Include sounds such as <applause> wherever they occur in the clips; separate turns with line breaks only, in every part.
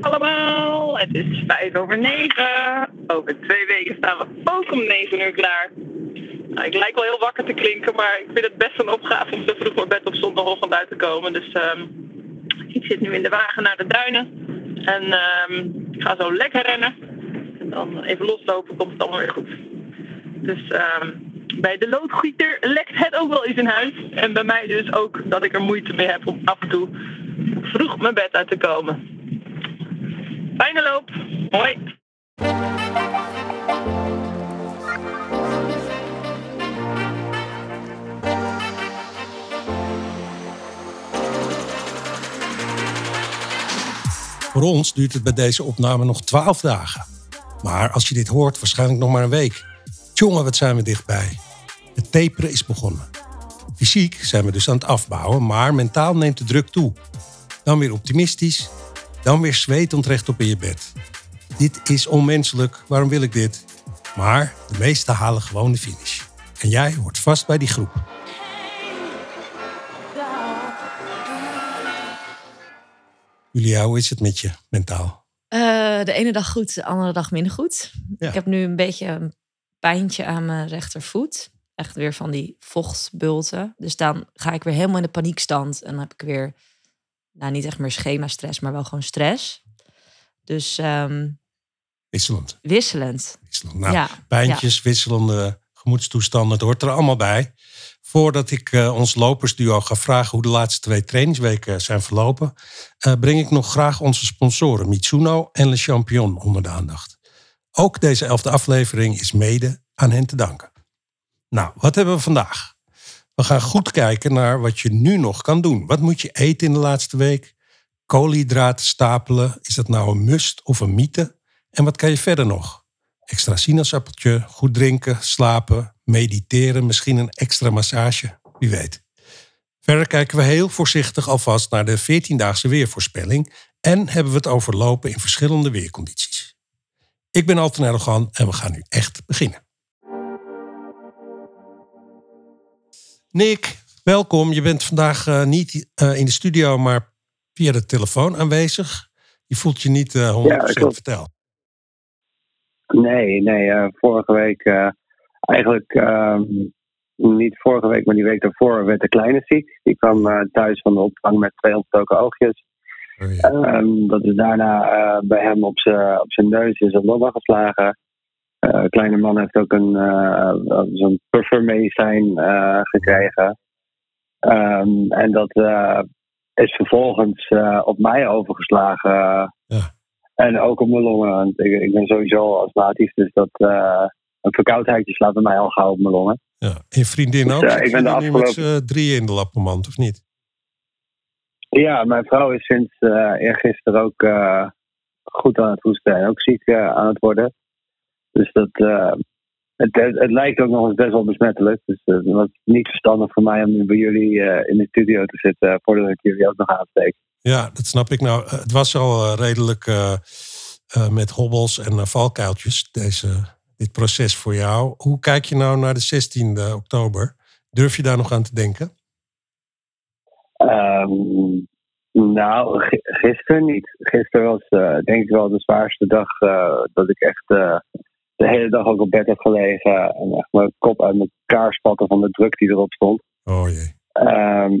allemaal. Het is vijf over negen. Over twee weken staan we ook om negen uur klaar. Nou, ik lijk wel heel wakker te klinken, maar ik vind het best een opgave om zo vroeg naar bed op zondagochtend uit te komen. Dus ehm, ik zit nu in de wagen naar de duinen. En ehm, ik ga zo lekker rennen. En dan even loslopen, komt het allemaal weer goed. Dus ehm, bij de loodgieter lekt het ook wel eens in huis. En bij mij dus ook dat ik er moeite mee heb om af en toe vroeg mijn bed uit te komen. Fijne loop. Hoi.
Voor ons duurt het bij deze opname nog 12 dagen. Maar als je dit hoort, waarschijnlijk nog maar een week. Jongen, wat zijn we dichtbij. Het taperen is begonnen. Fysiek zijn we dus aan het afbouwen, maar mentaal neemt de druk toe. Dan weer optimistisch, dan weer zweetend rechtop in je bed. Dit is onmenselijk, waarom wil ik dit? Maar de meesten halen gewoon de finish. En jij hoort vast bij die groep. Julia, hoe is het met je mentaal?
Uh, de ene dag goed, de andere dag minder goed.
Ja.
Ik heb nu een beetje een pijntje aan mijn rechtervoet. Echt weer van die vochtbulten. Dus dan ga ik weer helemaal in de paniekstand. En dan heb ik weer, nou niet echt meer schema-stress, maar wel gewoon stress. Dus ehm,
Wisselend.
wisselend.
wisselend. Nou,
Ja,
pijntjes, wisselende gemoedstoestanden, het hoort er allemaal bij. Voordat ik eh, ons lopersduo ga vragen hoe de laatste twee trainingsweken zijn verlopen, eh, breng ik nog graag onze sponsoren Mitsuno en Le Champion onder de aandacht. Ook deze elfde aflevering is mede aan hen te danken. Nou, wat hebben we vandaag? We gaan goed kijken naar wat je nu nog kan doen. Wat moet je eten in de laatste week? Koolhydraten stapelen, is dat nou een must of een mythe? En wat kan je verder nog? Extra sinaasappeltje, goed drinken, slapen, mediteren, misschien een extra massage, wie weet. Verder kijken we heel voorzichtig alvast naar de 14-daagse weervoorspelling en hebben we het over lopen in verschillende weercondities. Ik ben Alten Erdogan en we gaan nu echt beginnen. Nick, welkom. Je bent vandaag eh, niet eh, in de studio, maar via de telefoon aanwezig. Je voelt je niet eh 100%
Ja, klopt.
vertel.
Nee, nee. eh, vorige week, eh, eigenlijk ehm, niet vorige week, maar die week daarvoor werd de kleine ziek. Die kwam eh, thuis van de opvang met twee ontstoken oogjes.
Oh, ja.
Ehm, dat is daarna eh, bij hem op zijn neus in zijn longen geslagen. De kleine man heeft ook een eh, zo'n puffermedicijn eh, gekregen. Ehm, en dat is vervolgens op mij overgeslagen.
Ja.
En ook op mijn longen. Want ik, ik ben sowieso astmatisch, dus dat een verkoudheidje slaat bij mij al gauw op mijn longen.
Ja. En je vriendin
Dus,
ook?
ik ben de
met
afgelopen-
z'n drieën in de lappenmand, of niet?
Ja, mijn vrouw is sinds eergisteren ook goed aan het hoesten en ook ziek aan het worden. Dus dat, eh, het, het, het lijkt ook nog eens best wel besmettelijk. Dus eh, het was niet verstandig voor mij om nu bij jullie eh, in de studio te zitten voordat ik jullie ook nog aansteek.
Ja, dat snap ik. Nou, het was al redelijk met hobbels en valkuiltjes, deze, dit proces voor jou. Hoe kijk je nou naar de 16e oktober? Durf je daar nog aan te denken?
Ehm, nou, gi- gisteren niet. Gisteren was denk ik wel de zwaarste dag dat ik echt de hele dag ook op bed heb gelegen. En echt mijn kop uit elkaar spatten van de druk die erop stond.
Oh jee.
Ehm,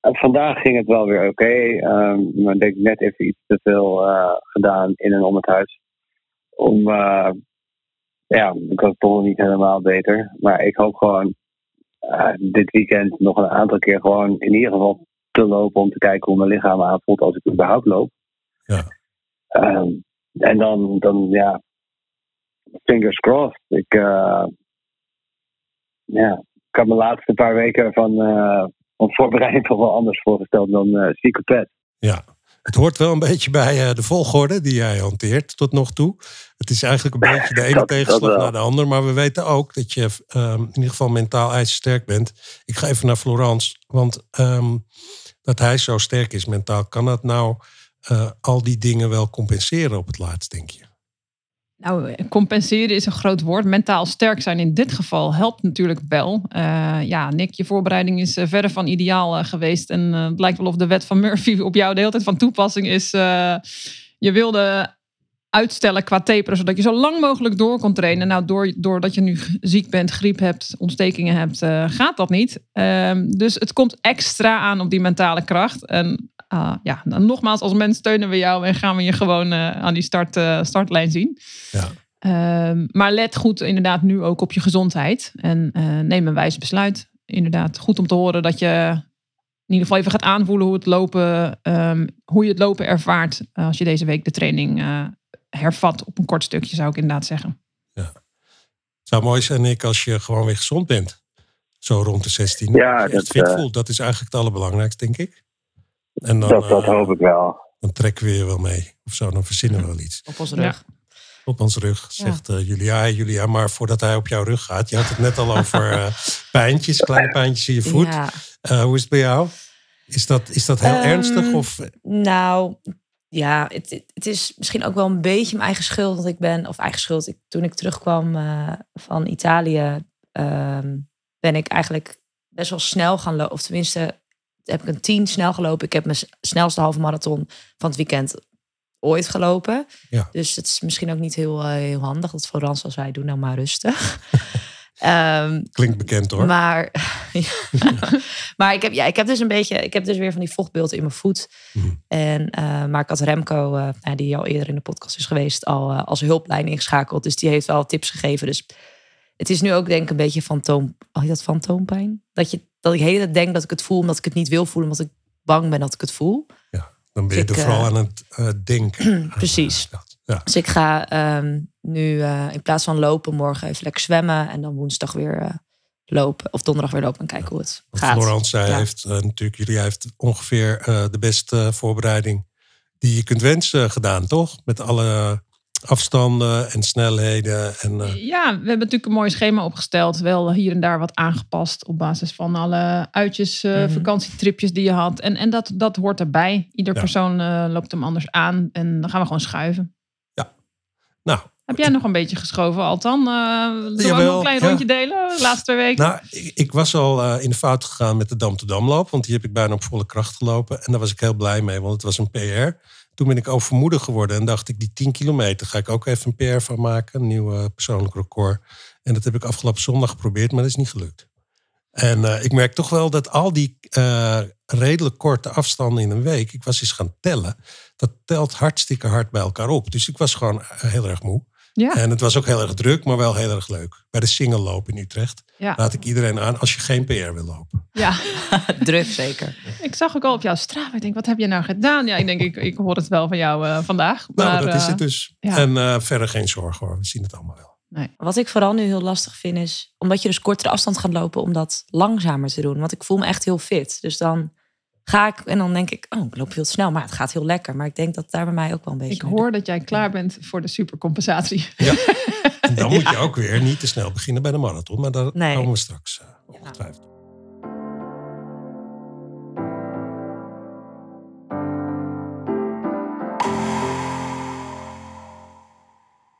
vandaag ging het wel weer oké. Ehm, maar ik denk net even iets te veel eh, gedaan in en om het huis. Om, eh, ja, ik was toch niet helemaal beter. Maar ik hoop gewoon eh, dit weekend nog een aantal keer gewoon in ieder geval te lopen. Om te kijken hoe mijn lichaam aanvoelt als ik überhaupt loop.
Ja.
Ehm, en dan, dan, ja, fingers crossed. Ik, eh, ja, ik had mijn laatste paar weken van, eh, van voorbereiding toch wel anders voorgesteld dan zieke pet.
Ja. Het hoort wel een beetje bij de volgorde die jij hanteert tot nog toe. Het is eigenlijk een beetje de <laughs> ene
Dat-
tegenslag naar de ander. Maar we weten ook dat je ehm, in ieder geval mentaal ijzersterk bent. Ik ga even naar Florence. Want ehm, dat hij zo sterk is mentaal, kan dat nou al die dingen wel compenseren op het laatst, denk je?
Nou, compenseren is een groot woord. Mentaal sterk zijn in dit geval helpt natuurlijk wel. Eh, ja, Nick, je voorbereiding is eh, verder van ideaal eh, geweest. En het lijkt wel of de wet van Murphy op jou de hele tijd van toepassing is. Je wilde uitstellen qua taperen, zodat je zo lang mogelijk door kon trainen. Nou, door, doordat je nu ziek bent, griep hebt, ontstekingen hebt, gaat dat niet. Ehm, dus het komt extra aan op die mentale kracht. En uh, ja, dan nogmaals, als mens steunen we jou en gaan we je gewoon uh, aan die start, uh, startlijn zien.
Ja.
Ehm, maar let goed inderdaad nu ook op je gezondheid. En neem een wijs besluit. Inderdaad, goed om te horen dat je in ieder geval even gaat aanvoelen hoe, het lopen, um, hoe je het lopen ervaart als je deze week de training hervat op een kort stukje, zou ik inderdaad zeggen.
Ja. Het zou mooi zijn, Nick, als je gewoon weer gezond bent. Zo rond de 16.
Ja,
dat, fit
uh,
voelt. dat is eigenlijk het allerbelangrijkste, denk ik. En dan,
dat, dat
uh,
hoop ik wel.
Dan trekken we je wel mee. Of zo, dan verzinnen we wel iets.
Op onze rug.
Ja.
Op ons rug, zegt uh, Julia. Julia, maar voordat hij op jouw rug gaat. Je had het net al over uh, <laughs> pijntjes, kleine pijntjes in je voet.
Ja.
Uh, hoe is het bij jou? Is dat, is dat heel
Um,
ernstig? Of,
Nou, ja, het, het- het is misschien ook wel een beetje mijn eigen schuld dat ik ben, of eigen schuld. Ik, toen ik terugkwam eh, van Italië, ehm, ben ik eigenlijk best wel snel gaan lopen. Of tenminste, heb ik een tien snel gelopen. Ik heb mijn snelste halve marathon van het weekend ooit gelopen.
Ja.
Dus het is misschien ook niet heel, eh, heel handig dat Florence als wij doen nou maar rustig. <laughs> Ehm,
klinkt bekend hoor.
maar, <laughs> maar ik heb, ja, ik heb dus een beetje, ik heb dus weer van die vochtbeelden in mijn voet.
Mhm.
En, eh, maar ik had Remco, eh, nou, die al eerder in de podcast is geweest, al als hulplijn ingeschakeld. Dus die heeft wel tips gegeven. Dus het is nu ook denk ik een beetje fantoom, oh, heet dat fantoompijn? Dat, je, dat ik de hele tijd denk dat ik het voel, omdat ik het niet wil voelen, omdat ik bang ben dat ik het voel.
Dan ben je er vooral
eh,
aan het eh, denken. <clears throat>
Precies.
Aan, eh, Ja.
Dus ik ga ehm, nu eh, in plaats van lopen morgen even lekker zwemmen en dan woensdag weer lopen. Of donderdag weer lopen en kijken hoe het gaat.
Florence zij
Ja.
heeft natuurlijk, jullie heeft ongeveer de beste voorbereiding die je kunt wensen gedaan, toch? Met alle afstanden en snelheden. En, eh,
Ja, we hebben natuurlijk een mooi schema opgesteld. Wel hier en daar wat aangepast op basis van alle uitjes, eh,
Mhm.
vakantietripjes die je had. En, en dat, dat hoort erbij. Ieder
Ja.
persoon eh, loopt hem anders aan. En dan gaan we gewoon schuiven.
nou,
Heb jij nog een beetje geschoven, Altan? Uh, Zullen we ook
Jawel,
nog een klein
ja.
rondje delen de laatste twee weken?
nou ik, ik was al eh, in de fout gegaan met de Dam te Damloop. Want die heb ik bijna op volle kracht gelopen. En daar was ik heel blij mee, want het was een PR. Toen ben ik overmoedig geworden en dacht ik, die 10 kilometer ga ik ook even een PR van maken. Een nieuw persoonlijk record. En dat heb ik afgelopen zondag geprobeerd, maar dat is niet gelukt. En eh, ik merk toch wel dat al die eh, redelijk korte afstanden in een week, ik was eens gaan tellen, dat telt hartstikke hard bij elkaar op. Dus ik was gewoon eh, heel erg moe.
Ja,
En het was ook heel erg druk, maar wel heel erg leuk. Bij de single loop in Utrecht
ja,
raad ik iedereen aan als je geen PR wil lopen.
ja. <laughs>
Druk zeker.
Ik zag ook al op jouw straat. Ik denk, wat heb je nou gedaan? Ja, ik denk, ik, ik hoor het wel van jou eh, vandaag.
Nou,
Maar,
dat is
eh,
het dus.
ja.
En eh, verder geen zorgen hoor, we zien het allemaal wel.
Wat ik vooral nu heel lastig vind is, omdat je dus kortere afstand gaat lopen, om dat langzamer te doen. Want ik voel me echt heel fit. Dus dan ga ik en dan denk ik, oh, ik loop heel snel, maar het gaat heel lekker. Maar ik denk dat daar bij mij ook wel een beetje.
Ik hoor dat jij klaar bent voor de supercompensatie.
En <laughs> dan moet je ook weer niet te snel beginnen bij de marathon, maar daar
Nee.
komen we straks eh, ongetwijfeld.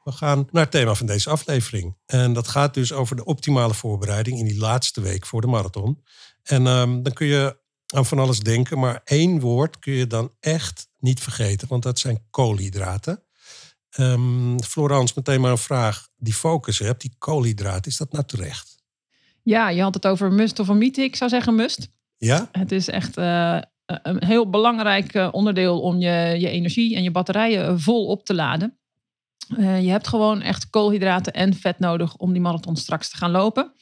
We gaan naar het thema van deze aflevering. En dat gaat dus over de optimale voorbereiding in die laatste week voor de marathon. En ehm, dan kun je aan van alles denken, maar één woord kun je dan echt niet vergeten, want dat zijn koolhydraten. Ehm Florence, meteen maar een vraag. Die focus hebt, die koolhydraten, is dat nou terecht?
Ja, je had het over must of mythe. Ik zou zeggen must.
Ja?
Het is echt eh, een heel belangrijk eh, onderdeel om je, je energie en je batterijen eh, vol op te laden. Eh, je hebt gewoon echt koolhydraten en vet nodig om die marathon straks te gaan lopen.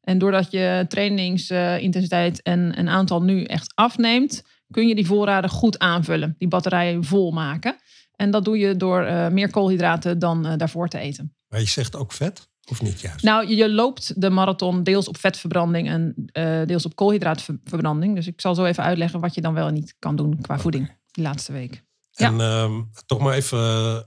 En doordat je trainingsintensiteit en een aantal nu echt afneemt, kun je die voorraden goed aanvullen, die batterijen vol maken. En dat doe je door eh, meer koolhydraten dan eh, daarvoor te eten.
Maar je zegt ook vet, of niet juist?
Nou, je- je loopt de marathon deels op vetverbranding en eh, deels op koolhydraatverbranding. Dus ik zal zo even uitleggen wat je dan wel en niet kan doen qua voeding die laatste week.
En ehm, toch maar even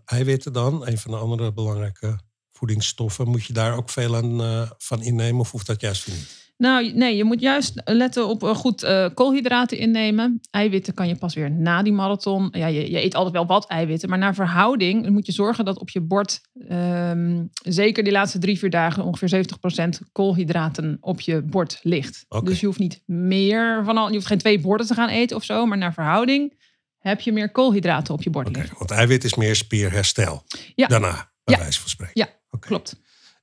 eiwitten dan, een van de andere belangrijke voedingsstoffen. Moet je daar ook veel aan, eh, van innemen of hoeft dat juist niet?
Nou, nee, je moet juist letten op eh, goed eh, koolhydraten innemen. Eiwitten kan je pas weer na die marathon. Ja, je, je eet altijd wel wat eiwitten, maar naar verhouding moet je zorgen dat op je bord, ehm, zeker die laatste drie, vier dagen, ongeveer 70% koolhydraten op je bord ligt. Dus je hoeft niet meer van al, je hoeft geen twee borden te gaan eten of zo, maar naar verhouding heb je meer koolhydraten op je bord
Oké,
liggen.
want eiwit is meer spierherstel.
Ja.
Daarna, bij
Ja.
wijze van spreken.
Ja, Klopt.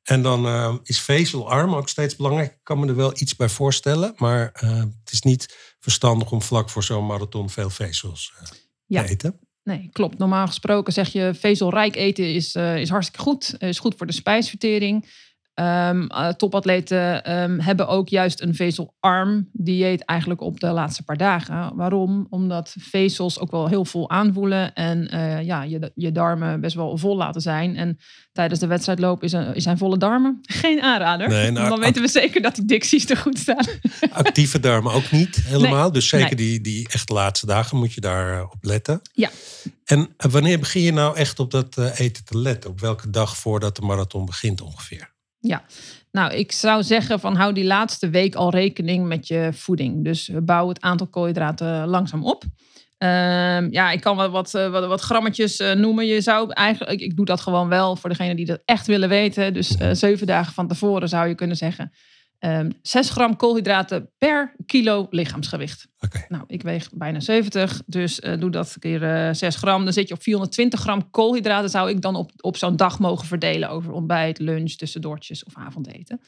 En dan eh, is vezelarm ook steeds belangrijk. Ik kan me er wel iets bij voorstellen. Maar eh, het is niet verstandig om vlak voor zo'n marathon veel vezels eh,
Ja.
te eten.
Nee, klopt. Normaal gesproken zeg je vezelrijk eten is, is hartstikke goed. Is goed voor de spijsvertering. Ehm, eh, topatleten ehm, hebben ook juist een vezelarm dieet eigenlijk op de laatste paar dagen. Waarom? Omdat vezels ook wel heel vol aanvoelen en eh, ja, je, je darmen best wel vol laten zijn. En tijdens de wedstrijdloop is een, zijn volle darmen <laughs> geen aanrader.
Nee, nou,
dan weten we zeker dat die dicties er goed staan. <laughs>
Actieve darmen ook niet helemaal. dus zeker
nee.
die, die echt laatste dagen moet je daar eh, op letten.
Ja.
En eh, wanneer begin je nou echt op dat eh, eten te letten? Op welke dag voordat de marathon begint ongeveer?
Nou, ik zou zeggen van hou die laatste week al rekening met je voeding. Dus bouw het aantal koolhydraten langzaam op. Ehm, ja, ik kan wat, eh, wat, wat grammetjes eh, noemen. Je zou eigenlijk, ik, ik doe dat gewoon wel voor degenen die dat echt willen weten. Dus eh, zeven dagen van tevoren zou je kunnen zeggen. Ehm 6 gram koolhydraten per kilo lichaamsgewicht.
Oké.
Nou, ik weeg bijna 70, dus eh, doe dat keer eh 6 gram. Dan zit je op 420 gram koolhydraten. Zou ik dan op, op zo'n dag mogen verdelen over ontbijt, lunch, tussendoortjes of avondeten.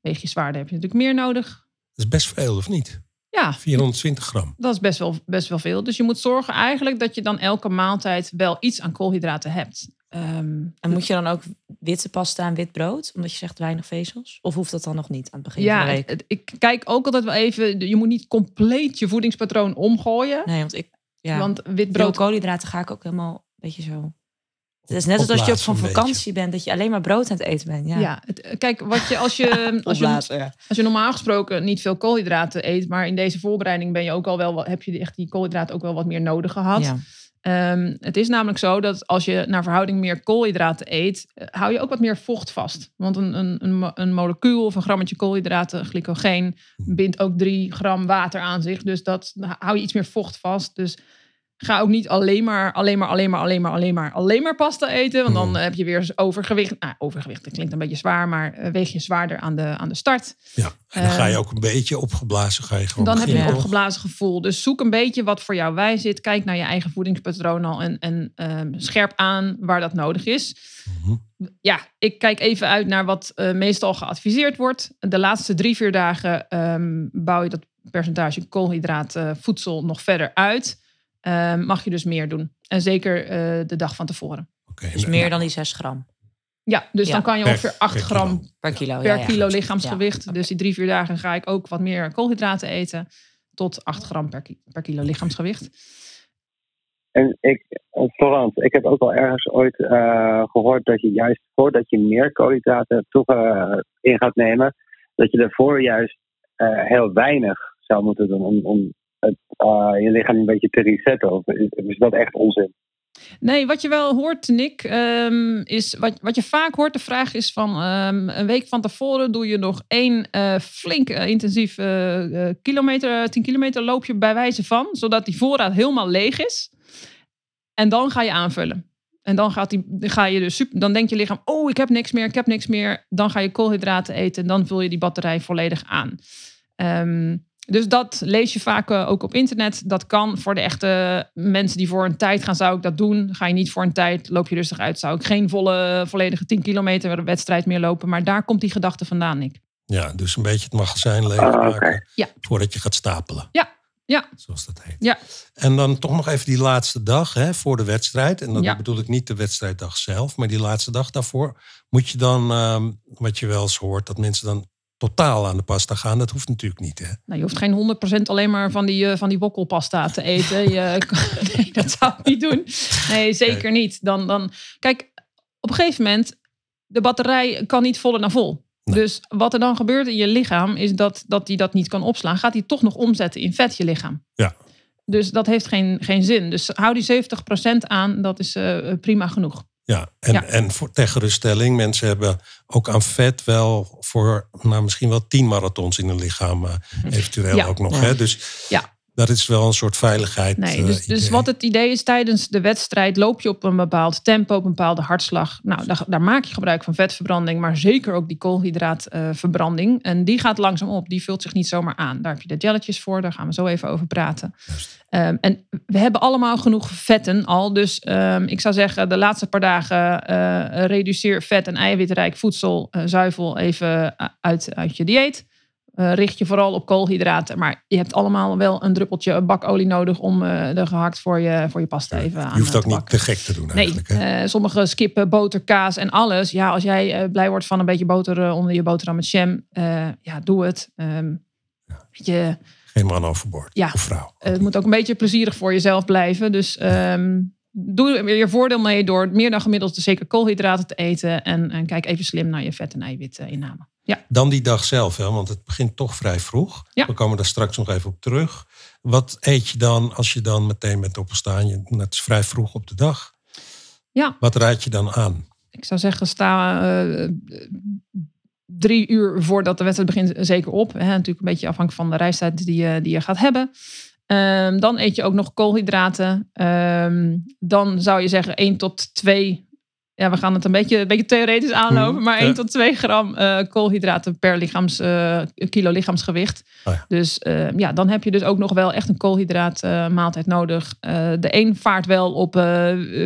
Weeg je zwaarder heb je natuurlijk meer nodig.
Dat is best veel, of niet?
Ja,
420 gram.
dat is best wel, best wel veel. Dus je moet zorgen eigenlijk dat je dan elke maaltijd wel iets aan koolhydraten hebt. Ehm,
En moet je dan ook witte pasta en wit brood? Omdat je zegt weinig vezels? Of hoeft dat dan nog niet aan het begin van
ja,
de week?
het- ik kijk ook altijd wel even. Je moet niet compleet je voedingspatroon omgooien.
Nee, want ik... Ja,
Want wit
brood koolhydraten ga ik ook helemaal een beetje zo... Het is net als als je op van vakantie bent, dat je alleen maar brood aan het eten bent. Ja,
Ja, het, kijk, wat je als je, <laughs> als, je,
Opblazen, ja.
als je normaal gesproken niet veel koolhydraten eet, maar in deze voorbereiding ben je ook al wel, heb je echt die koolhydraten ook wel wat meer nodig gehad.
Ja.
Ehm, het is namelijk zo dat als je naar verhouding meer koolhydraten eet, eh, hou je ook wat meer vocht vast. Want een, een, een, een molecuul of een grammetje koolhydraten, glycogeen, bindt ook drie gram water aan zich. Dus dat hou je iets meer vocht vast. Dus ga ook niet alleen maar, alleen maar, alleen maar, alleen maar, alleen maar, alleen maar pasta eten. Want dan
Hmm.
eh, heb je weer overgewicht. Nou, overgewicht, dat klinkt een beetje zwaar, maar eh, weeg je zwaarder aan de, aan de start.
Ja. En dan ga je
Ehm,
ook een beetje opgeblazen. Ga je gewoon
Dan heb je een opgeblazen gevoel. Dus zoek een beetje wat voor jou wij zit. Kijk naar je eigen voedingspatroon al en, en ehm, scherp aan waar dat nodig is.
Mhm.
Ja, ik kijk even uit naar wat eh, meestal geadviseerd wordt. De laatste drie, vier dagen ehm, bouw je dat percentage koolhydraat eh, voedsel nog verder uit. Ehm, mag je dus meer doen. En zeker eh, de dag van tevoren.
Oké,
Dus meer dan die 6 gram
Ja, dus
Ja.
dan kan je ongeveer 8
per
gram
kilo.
per kilo.
per
ja, ja.
kilo lichaamsgewicht. Dus die drie, vier dagen ga ik ook wat meer koolhydraten eten. Tot 8 gram per, ki- per kilo lichaamsgewicht.
En ik, eh, Florent, ik heb ook al ergens ooit eh, gehoord dat je juist voordat je meer koolhydraten toe, eh, in gaat nemen, dat je daarvoor juist eh, heel weinig zou moeten doen om, om het, eh, je lichaam een beetje te resetten. Of is, dat echt onzin?
Nee, wat je wel hoort, Nick, ehm, is wat, wat je vaak hoort. De vraag is van ehm, een week van tevoren doe je nog één eh, flink eh, intensief kilometer, 10 kilometer loopje bij wijze van, zodat die voorraad helemaal leeg is. En dan ga je aanvullen. En dan, gaat die, ga je dus super, dan denkt je lichaam, oh, ik heb niks meer, ik heb niks meer. Dan ga je koolhydraten eten en dan vul je die batterij volledig aan. Ehm, dus dat lees je vaak eh, ook op internet. Dat kan voor de echte mensen die voor een tijd gaan, zou ik dat doen. Ga je niet voor een tijd, loop je rustig uit. Zou ik geen volle, volledige 10 kilometer wedstrijd meer lopen. Maar daar komt die gedachte vandaan, Nick.
Ja, dus een beetje het magazijn
Ah,
leegmaken
oké.
Ja.
voordat je gaat stapelen.
Ja, ja.
Zoals dat heet.
Ja.
En dan toch nog even die laatste dag hè, voor de wedstrijd. En dan
Ja.
bedoel ik niet de wedstrijddag zelf, maar die laatste dag daarvoor. Moet je dan, ehm, wat je wel eens hoort, dat mensen dan totaal aan de pasta gaan. Dat hoeft natuurlijk niet. Hè?
Nou, je hoeft geen 100% alleen maar van die, eh, van die wokkelpasta te eten. Je, <laughs> nee, dat zou ik niet doen. Nee, zeker niet. Dan, dan, kijk, op een gegeven moment, de batterij kan niet voller dan vol.
Nee.
Dus wat er dan gebeurt in je lichaam, is dat, dat die dat niet kan opslaan. Gaat hij toch nog omzetten in vet, je lichaam.
Ja.
Dus dat heeft geen, geen zin. Dus hou die 70% aan, dat is eh, prima genoeg.
Ja, en,
Ja.
en voor, ter geruststelling, mensen hebben ook aan vet wel voor nou, misschien wel tien marathons in hun lichaam. eh, eventueel
Ja.
ook nog.
Ja.
Hè? Dus
Ja.
dat is wel een soort veiligheid.
Nee,
eh,
dus, dus wat het idee is tijdens de wedstrijd, loop je op een bepaald tempo, op een bepaalde hartslag. Nou, daar, daar maak je gebruik van vetverbranding, maar zeker ook die koolhydraatverbranding. en die gaat langzaam op, die vult zich niet zomaar aan. Daar heb je de jelletjes voor, daar gaan we zo even over praten.
Juist.
Ehm, en we hebben allemaal genoeg vetten al. Dus ehm, ik zou zeggen, de laatste paar dagen eh, reduceer vet en eiwitrijk voedsel, eh, zuivel even uit, uit je dieet. Eh, richt je vooral op koolhydraten. Maar je hebt allemaal wel een druppeltje bakolie nodig om uh, de gehakt voor je, voor je pasta even aan
Je hoeft
te
ook niet te gek te doen
Nee,
eigenlijk. hè?
eh, sommige skippen boter, kaas en alles. Ja, als jij blij wordt van een beetje boter onder je boterham met jam, ja, doe het. Ehm, weet je,
Geen man overboord.
Ja.
Of vrouw.
eh, het moet ook een beetje plezierig voor jezelf blijven. Dus ehm, doe er je voordeel mee door meer dan gemiddeld zeker koolhydraten te eten. En, en kijk even slim naar je vet- en eiwitinname. Ja,
Dan die dag zelf, hè, want het begint toch vrij vroeg.
Ja.
We komen daar straks nog even op terug. Wat eet je dan als je dan meteen bent opgestaan? Je, het is vrij vroeg op de dag.
Ja.
Wat raad je dan aan?
ik zou zeggen, sta eh, drie uur voordat de wedstrijd begint zeker op. Hè, natuurlijk een beetje afhankelijk van de reistijd die je, die je gaat hebben. Ehm, dan eet je ook nog koolhydraten. Ehm, dan zou je zeggen 1 tot 2. Ja, we gaan het een beetje, een beetje theoretisch aanlopen.
Mhm,
Maar 1
ja.
tot 2 gram eh, koolhydraten per lichaams, eh, kilo lichaamsgewicht.
Oh ja.
Dus eh, ja, dan heb je dus ook nog wel echt een koolhydraatmaaltijd nodig. Eh, de een vaart wel op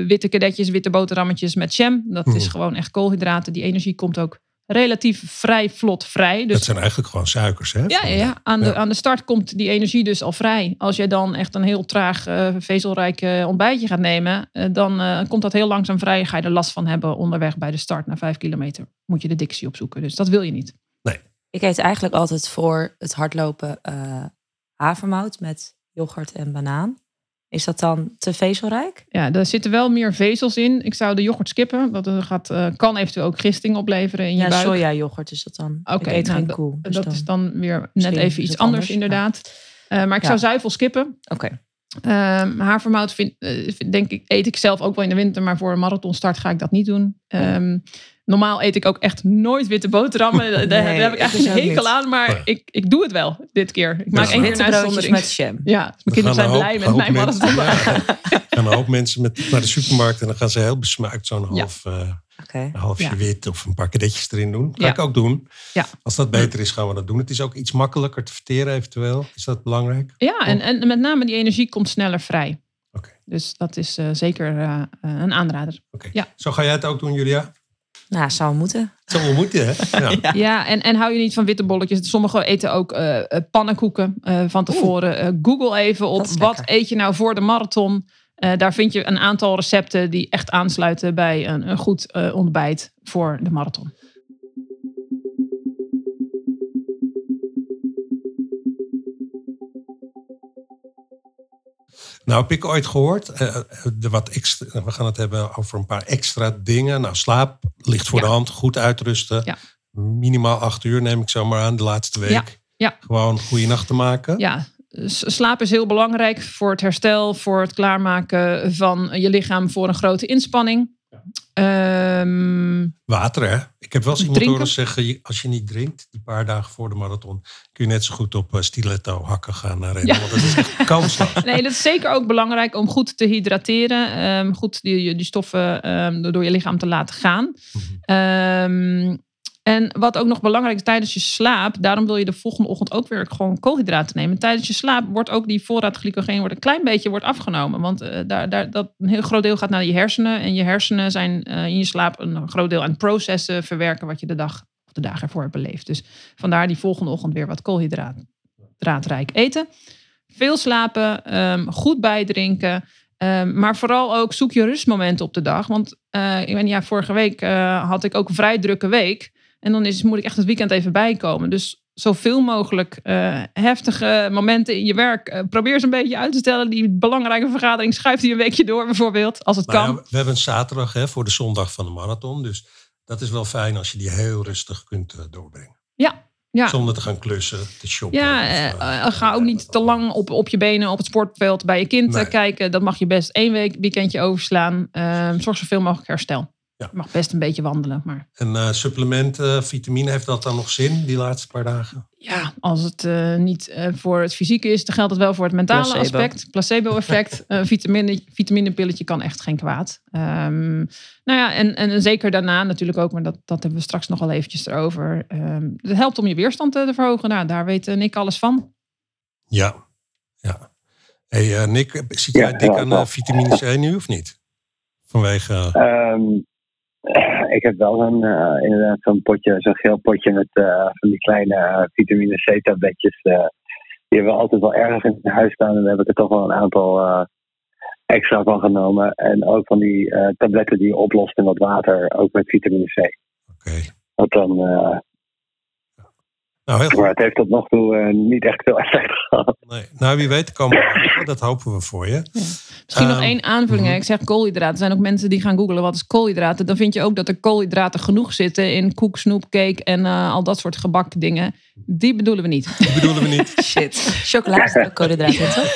witte kadetjes, witte boterhammetjes met jam. Dat is
Mhm.
gewoon echt koolhydraten. Die energie komt ook relatief vrij vlot vrij. Dus
dat zijn eigenlijk gewoon suikers, hè?
ja, ja, ja. Aan, de,
Ja.
aan de start komt die energie dus al vrij. Als jij dan echt een heel traag eh, vezelrijk eh, ontbijtje gaat nemen, eh, dan eh, komt dat heel langzaam vrij. Ga je er last van hebben onderweg bij de start na vijf kilometer. Moet je de dictie opzoeken. Dus dat wil je niet.
Ik eet eigenlijk altijd voor het hardlopen eh havermout met yoghurt en banaan. Is dat dan te vezelrijk?
Ja, er zitten wel meer vezels in. Ik zou de yoghurt skippen. Dat eh, gaat, eh, kan eventueel ook gisting opleveren in je
Ja,
buik.
soja yoghurt is dat dan.
Oké, nou,
geen
dat-
koe. dus
dat
dan-
is dan weer net even iets anders,
anders,
inderdaad. Eh, maar ik
Ja.
zou zuivel skippen.
Oké.
Ehm, havermout vind, eh, vind- denk ik, eet ik zelf ook wel in de winter, maar voor een marathonstart ga ik dat niet doen. Ehm, normaal eet ik ook echt nooit witte boterhammen. <laughs> Daar, daar
Nee,
heb ik echt
dus
een hekel
niet.
aan, maar
Nee.
ik, ik doe het wel dit keer. Ik maak één keer
Witte
een uitzondering.
met jam.
Ja, mijn
Er
kinderen zijn blij met mijn marathon. <laughs>
Ja, gaan een hoop mensen met, naar de supermarkt en dan gaan ze heel besmuikt zo'n
Ja.
half, eh, een halfje
Ja.
wit of een paar kadetjes erin doen. Ga
Ja.
ik ook doen.
Ja.
Als dat beter is, gaan we dat doen. Het is ook iets makkelijker te verteren eventueel. Is dat belangrijk?
Ja, en, en met name die energie komt sneller vrij.
Oké.
Dus dat is eh, zeker eh, een aanrader.
Oké.
Ja.
Zo ga jij het ook doen, Julia?
Nou, zou moeten.
Zo wel moeten, hè? <laughs> Ja.
Ja.
Ja, en, en hou je niet van witte bolletjes. Sommigen eten ook eh, eh, pannenkoeken eh, van tevoren. Eh, Google even op wat eet je nou voor de marathon. Eh, daar vind je een aantal recepten die echt aansluiten bij een, een goed eh, ontbijt voor de marathon.
Nou, heb ik ooit gehoord, eh, eh, de wat extra, we gaan het hebben over een paar extra dingen. Nou, slaap ligt voor
Ja.
de hand, goed uitrusten.
Ja.
Minimaal acht uur neem ik zo maar aan de laatste week.
Ja. Ja.
Gewoon goede nacht te maken.
Ja, slaap is heel belangrijk voor het herstel, voor het klaarmaken van je lichaam voor een grote inspanning. Ehm,
Water, hè? Ik heb wel eens iemand horen zeggen, als je niet drinkt, die paar dagen voor de marathon, kun je net zo goed op eh, stiletto hakken gaan naar rennen.
Ja.
Want dat is echt <laughs> kansloos.
Nee, dat is zeker ook belangrijk om goed te hydrateren. ehm, goed die, die stoffen ehm, door je lichaam te laten gaan. Ehm, en wat ook nog belangrijk is tijdens je slaap, daarom wil je de volgende ochtend ook weer gewoon koolhydraten nemen. Tijdens je slaap wordt ook die voorraad glycogeen wordt een klein beetje wordt afgenomen. Want eh, daar, daar, dat, een heel groot deel gaat naar je hersenen. En je hersenen zijn eh, in je slaap een groot deel aan het processen, verwerken wat je de dag of de dagen ervoor hebt beleefd. Dus vandaar die volgende ochtend weer wat koolhydraatrijk eten. Veel slapen, ehm, goed bijdrinken. ehm, maar vooral ook zoek je rustmomenten op de dag. Want eh, ik ja, vorige week had ik ook een vrij drukke week. En dan is, moet ik echt het weekend even bijkomen. Dus zoveel mogelijk eh, heftige momenten in je werk. eh, probeer ze een beetje uit te stellen. Die belangrijke vergadering schuift die een weekje door bijvoorbeeld. Als het
Nou
kan.
ja, we hebben een zaterdag hè, voor de zondag van de marathon. Dus dat is wel fijn als je die heel rustig kunt eh, doorbrengen.
Ja, ja.
Zonder te gaan klussen, te shoppen.
Ja,
of,
ga ook niet te lang op, op je benen op het sportveld bij je kind
Nee.
kijken. Dat mag je best één week, weekendje overslaan. Ehm, zorg zoveel mogelijk herstel.
Ja.
Je mag best een beetje wandelen. Maar
En eh, supplementen, vitamine, heeft dat dan nog zin die laatste paar dagen?
ja, als het eh, niet eh, voor het fysieke is, dan geldt het wel voor het mentale
Placebo.
aspect. Placebo-effect. <laughs> Een vitamine, vitaminepilletje kan echt geen kwaad. Ehm, nou ja, en, en zeker daarna natuurlijk ook, maar dat, dat hebben we straks nog wel eventjes erover. Ehm, het helpt om je weerstand te, te verhogen. Nou, daar weet eh, Nick alles van.
Ja, ja. Hey, eh, Nick, zit jij
Ja,
dik
ja,
aan eh, vitamine C nu of niet? Vanwege... eh,
Ehm, ik heb wel een, eh, inderdaad zo'n potje, zo'n geel potje met eh, van die kleine eh, vitamine C-tabletjes. eh, die hebben we altijd wel ergens in huis staan. En daar heb ik er toch wel een aantal eh, extra van genomen. En ook van die eh, tabletten die je oplost in wat water, ook met vitamine C.
Oké.
Wat dan, eh,
Nou, heel goed.
maar het heeft tot nog toe eh, niet echt veel effect gehad.
Nee. Nou, wie weet komen we Dat hopen we voor je.
Misschien nog
Ehm,
één aanvulling. hè.
mhm.
Ik zeg koolhydraten. Er zijn ook mensen die gaan googlen wat is koolhydraten. Dan vind je ook dat er koolhydraten genoeg zitten in koek, snoep, cake en eh, al dat soort gebakken Die bedoelen we niet. <laughs>
Dat bedoelen we niet.
Shit. Chocola is ook koolhydraten, toch?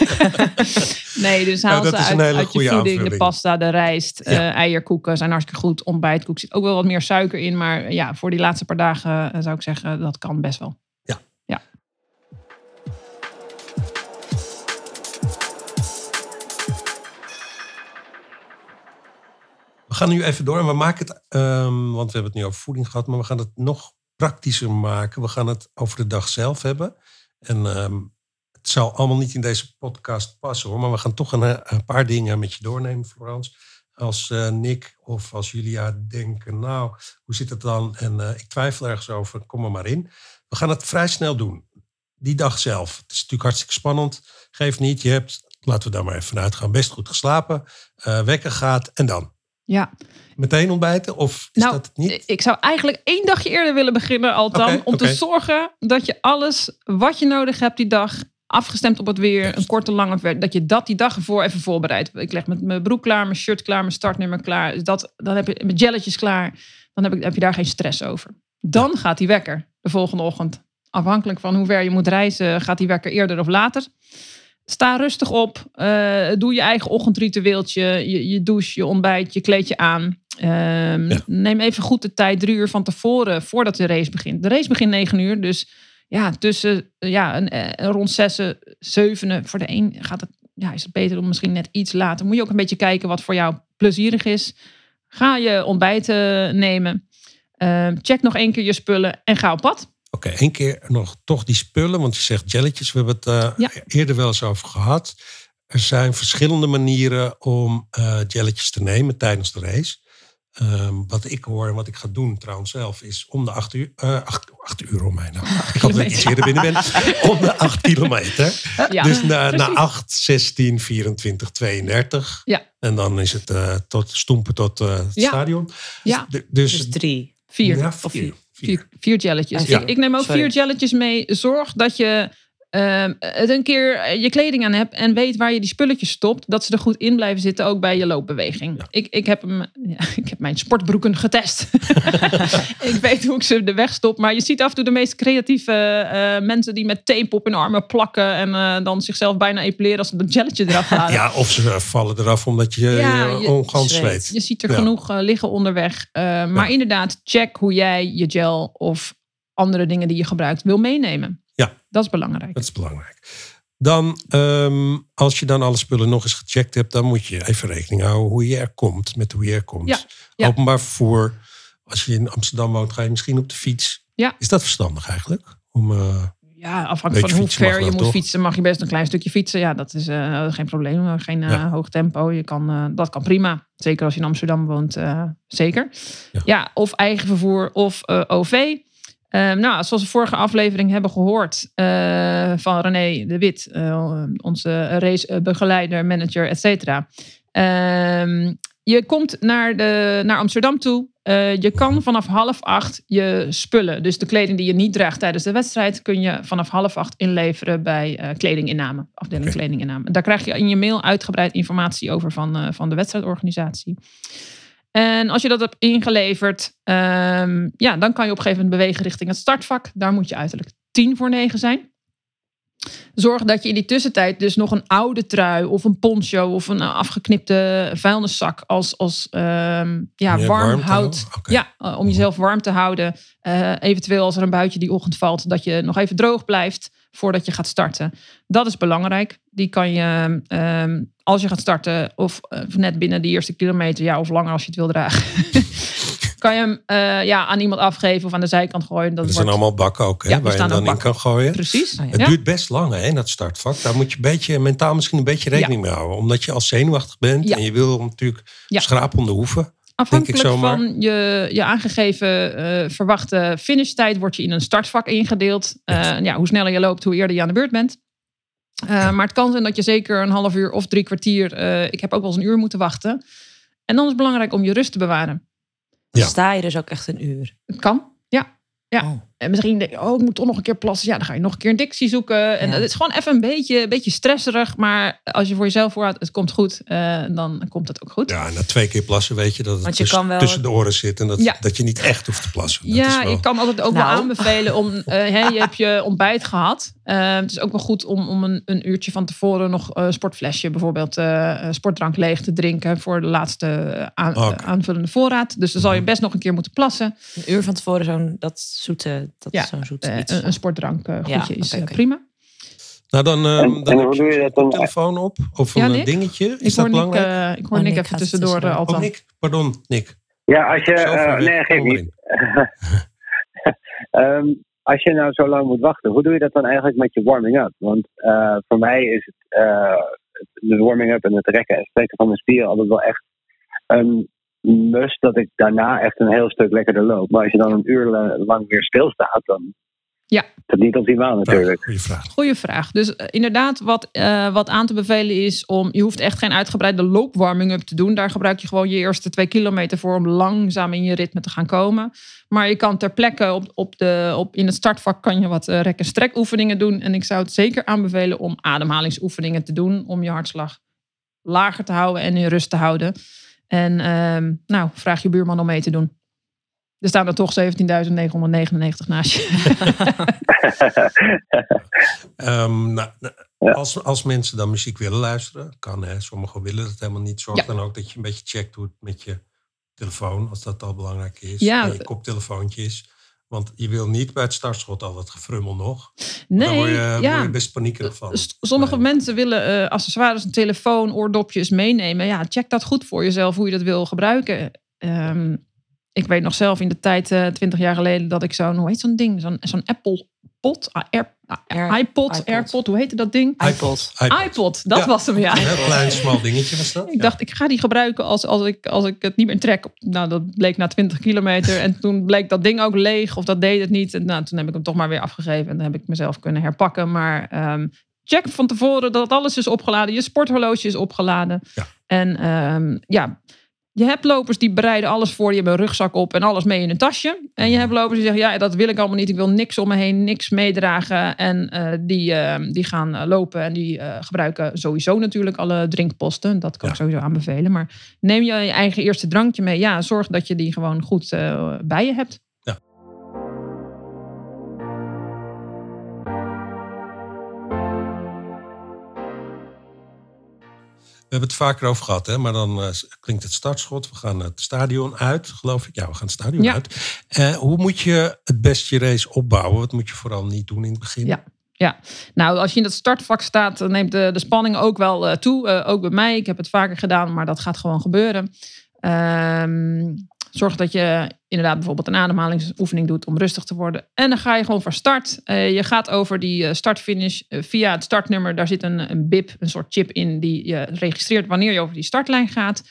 Nee, dus haal ze uit, uit je voeding. De
aanvulling.
pasta, de rijst,
Ja.
eh, eierkoeken zijn hartstikke goed. Ontbijtkoek zit ook wel wat meer suiker in. Maar ja, voor die laatste paar dagen eh, zou ik zeggen, dat kan best wel.
We gaan nu even door en we maken het, ehm, want we hebben het nu over voeding gehad, maar we gaan het nog praktischer maken. We gaan het over de dag zelf hebben. En ehm, het zal allemaal niet in deze podcast passen hoor, maar we gaan toch een, eh, paar dingen met je doornemen, Florence. Als eh, Nick of als Julia denken, nou, hoe zit het dan? En eh, ik twijfel ergens over, kom er maar in. We gaan het vrij snel doen. Die dag zelf. Het is natuurlijk hartstikke spannend. Geef niet, je hebt, laten we daar maar even vanuit gaan, best goed geslapen. eh wekker gaat en dan?
Ja,
Meteen ontbijten? Of is
nou,
dat het niet?
ik zou eigenlijk één dagje eerder willen beginnen, althans.
Oké,
om te zorgen dat je alles wat je nodig hebt die dag, afgestemd op het weer, een korte, lange, dat je dat die dag ervoor even voorbereidt. Ik leg met mijn broek klaar, mijn shirt klaar, mijn startnummer klaar. Dus Dat, dan heb je mijn jelletjes klaar. Dan heb, ik, heb je daar geen stress over. Dan gaat die wekker de volgende ochtend. Afhankelijk van hoe ver je moet reizen, gaat die wekker eerder of later. Sta rustig op. eh, doe je eigen ochtendritueeltje. Je, je douche, je ontbijt, je kleed je aan. Ehm,
Ja.
Neem even goed de tijd, drie uur van tevoren, voordat de race begint. De race begint negen uur, dus ja, tussen ja, een, eh, rond zessen, zevenen. Voor de een gaat het, ja, is het beter om misschien net iets later. Moet je ook een beetje kijken wat voor jou plezierig is. Ga je ontbijt eh, nemen. Ehm, check nog één keer je spullen en ga op pad.
Oké, één keer nog toch die spullen, want je zegt jelletjes. We hebben het eh,
Ja.
eerder wel eens over gehad. Er zijn verschillende manieren om eh jelletjes te nemen tijdens de race. Ehm, wat ik hoor en wat ik ga doen trouwens zelf is om de acht uur, eh, acht, acht uur om mij nou. Ik hoop dat ik iets eerder binnen ben. Om de acht <laughs> kilometer.
Ja,
dus na, na
precies.
8, 16, 24, 32.
Ja.
En dan is het eh, tot stoempen tot het
Ja.
stadion.
Ja.
Dus, dus
Dus drie.
vier.
Ja,
Of
vier.
Vier.
Vier.
Ja.
Ik, ik neem ook
Sorry.
vier jelletjes mee. Zorg dat je ehm, het een keer eh, je kleding aan hebt en weet waar je die spulletjes stopt. Dat ze er goed in blijven zitten, ook bij je loopbeweging.
Ja.
Ik, ik, heb hem, ja, <laughs> ik heb mijn sportbroeken getest. <laughs> ik weet hoe ik ze de weg stop. Maar je ziet af en toe de meest creatieve eh, mensen die met tape op hun armen plakken. En eh, dan zichzelf bijna epileren als ze dat jelletje eraf <laughs> halen.
Ja, of ze vallen eraf omdat je,
Ja,
je
zweet.
Je ziet er
Ja.
genoeg liggen onderweg. Eh, maar inderdaad, check hoe jij je gel of andere dingen die je gebruikt wil meenemen.
Ja.
Dat is belangrijk.
Dat is belangrijk. Dan, ehm, als je dan alle spullen nog eens gecheckt hebt, dan moet je even rekening houden hoe je er komt, met hoe je er komt.
Ja, ja.
Openbaar vervoer. Als je in Amsterdam woont, ga je misschien op de fiets.
Ja.
Is dat verstandig eigenlijk? Om, eh,
Ja, afhankelijk van hoe ver je moet
toch?
fietsen, mag je best een klein stukje fietsen. Ja, dat is eh, geen probleem. Geen eh,
Ja.
hoog tempo. Je kan, dat kan prima. Zeker als je in Amsterdam woont, zeker.
Ja.
Ja. of eigen vervoer of OV. Ehm, nou, zoals we vorige aflevering hebben gehoord eh, van René de Wit, eh, onze racebegeleider, manager, et cetera. Ehm, je komt naar, de, naar Amsterdam toe. Eh, je kan vanaf half acht je spullen, dus de kleding die je niet draagt tijdens de wedstrijd, kun je vanaf half acht inleveren bij kledinginname, afdeling kledinginname. Daar krijg je in je mail uitgebreid informatie over van, van de wedstrijdorganisatie. En als je dat hebt ingeleverd, ehm, ja, dan kan je op een gegeven moment bewegen richting het startvak. Daar moet je uiterlijk tien voor negen zijn. Zorg dat je in die tussentijd dus nog een oude trui of een poncho of een afgeknipte vuilniszak als, als ehm, ja, warm?
Oké.
Ja, eh, om jezelf warm te houden. Eh, eventueel als er een buitje die ochtend valt, dat je nog even droog blijft voordat je gaat starten. Dat is belangrijk. Die kan je, ehm, als je gaat starten, of eh, net binnen de eerste kilometer, ja, of langer als je het wil dragen. <laughs> kan je hem eh, ja, aan iemand afgeven of aan de zijkant gooien. Dat
zijn allemaal bakken ook, hè,
Ja,
waar je dan in kan gooien.
Precies.
Ja.
Het
Ja.
duurt best lang, hè, dat startvak. Daar moet je een beetje, mentaal misschien een beetje rekening mee houden. Omdat je al zenuwachtig bent en je wil natuurlijk
Ja.
schrapen om de hoeven.
Afhankelijk van je, je aangegeven eh, verwachte finishtijd wordt je in een startvak ingedeeld. Eh, ja, hoe sneller je loopt, hoe eerder je aan de beurt bent. Eh, Maar het kan zijn dat je zeker een half uur of drie kwartier, eh, ik heb ook wel eens een uur moeten wachten. En dan is het belangrijk om je rust te bewaren.
Ja.
Sta je dus ook echt een uur.
Het kan, ja. Ja.
Oh.
En misschien denk je, oh, ik moet toch nog een keer plassen. Ja, dan ga je nog een keer een dictie zoeken. En
Ja.
het is gewoon even een beetje, een beetje stresserig. Maar als je voor jezelf voorhoudt, het komt goed, eh, dan komt het ook goed.
Ja, na twee keer plassen weet je dat het
je
tussen,
kan wel-
tussen de oren zit. En dat,
Ja.
dat je niet echt hoeft te plassen. Dat
Ja,
is wel-
ik kan altijd ook wel
Nou.
aanbevelen om. <laughs> eh, hè, je hebt je ontbijt gehad. Eh, het is ook wel goed om, om een, een uurtje van tevoren nog een sportflesje, bijvoorbeeld sportdrank leeg te drinken voor de laatste aan- aanvullende voorraad. Dus dan zal je best nog een keer moeten plassen.
Een uur van tevoren zo'n dat zoete, dat
Ja,
is zo'n zoet
Eh,
iets.
een, een sportdrank eh,
Ja,
goedje is
oké,
eh, prima.
Nou, dan,
En-
dan
en
heb
hoe doe je dat dan?
telefoon op. Of
Ja,
een
Nick?
dingetje. Is
ik
dat
hoor Nick,
belangrijk?
eh, ik hoor
Oh,
Nick
Nick
even tussendoor
tussendoor.
eh,
oh,
altijd.
Nick. Pardon, Nick.
Ja, als je.
Weg.
nee, geef
Kom
niet. <laughs> Ehm, als je nou zo lang moet wachten, hoe doe je dat dan eigenlijk met je warming-up? Want eh, voor mij is het, eh, de warming-up en het rekken en strekken van mijn spieren altijd wel echt een must dat ik daarna echt een heel stuk lekkerder loop. Maar als je dan een uur la- lang weer stilstaat, dan
Ja.
is dat niet optimaal natuurlijk.
Goeie vraag.
Goeie vraag. Dus eh, inderdaad, wat, eh, wat aan te bevelen is om. Je hoeft echt geen uitgebreide loopwarming-up te doen. Daar gebruik je gewoon je eerste twee kilometer voor om langzaam in je ritme te gaan komen. Maar je kan ter plekke op, op de, op, in het startvak kan je wat eh, rek- en strekoefeningen doen. En ik zou het zeker aanbevelen om ademhalingsoefeningen te doen. Om je hartslag lager te houden en in rust te houden. En ehm, nou, vraag je buurman om mee te doen. Er staan er toch 17.999 naast je. <laughs>
Ehm, nou, als, als mensen dan muziek willen luisteren, kan hè. Sommigen willen dat helemaal niet. Zorg
Ja.
dan ook dat je een beetje checkt hoe het met je telefoon, als dat al belangrijk is.
Ja.
En je koptelefoontje is. Want je wil niet bij het startschot al dat gefrummel nog.
Nee,
word je,
ja.
word je best paniekerig van.
Sommige
Maar-
mensen willen eh, accessoires, een telefoon, oordopjes meenemen. Ja, check dat goed voor jezelf hoe je dat wil gebruiken. Ehm, ik weet nog zelf in de tijd, eh, twintig jaar geleden, dat ik zo'n, hoe heet zo'n ding? Zo'n zo'n Apple Pod, ah, Air,
Air-
iPod,
iPod.
AirPod, hoe heette dat ding?
iPod.
iPod, dat
Ja.
was hem, ja.
Een heel klein, smal dingetje was dat.
Ik
Ja.
dacht, ik ga die gebruiken als, als, ik, als ik het niet meer trek. Nou, dat bleek na 20 kilometer. En toen bleek dat ding ook leeg of dat deed het niet. En nou, toen heb ik hem toch maar weer afgegeven. En dan heb ik mezelf kunnen herpakken. Maar ehm, check van tevoren dat alles is opgeladen. Je sporthorloge is opgeladen.
Ja.
En ehm, ja, je hebt lopers die bereiden alles voor. Die hebben een rugzak op en alles mee in een tasje. En je hebt lopers die zeggen, ja, dat wil ik allemaal niet. Ik wil niks om me heen, niks meedragen. En eh, die, ehm, die gaan eh, lopen en die eh, gebruiken sowieso natuurlijk alle drinkposten. Dat kan
Ja.
ik sowieso aanbevelen. Maar neem je je eigen eerste drankje mee. Ja, zorg dat je die gewoon goed bij je hebt.
We hebben het vaker over gehad, hè? maar dan eh, klinkt het startschot. We gaan het stadion uit, geloof ik. Ja, we gaan het stadion
Ja.
uit. Eh, hoe moet je het best je race opbouwen? Wat moet je vooral niet doen in het begin?
Ja. Nou, als je in dat startvak staat, dan neemt de, de spanning ook wel eh, toe. Ook bij mij. Ik heb het vaker gedaan, maar dat gaat gewoon gebeuren. Ehm, zorg dat je inderdaad bijvoorbeeld een ademhalingsoefening doet om rustig te worden. En dan ga je gewoon van start. Eh, je gaat over die eh, start-finish eh, via het startnummer. Daar zit een, een bip, een soort chip in, die je registreert wanneer je over die startlijn gaat.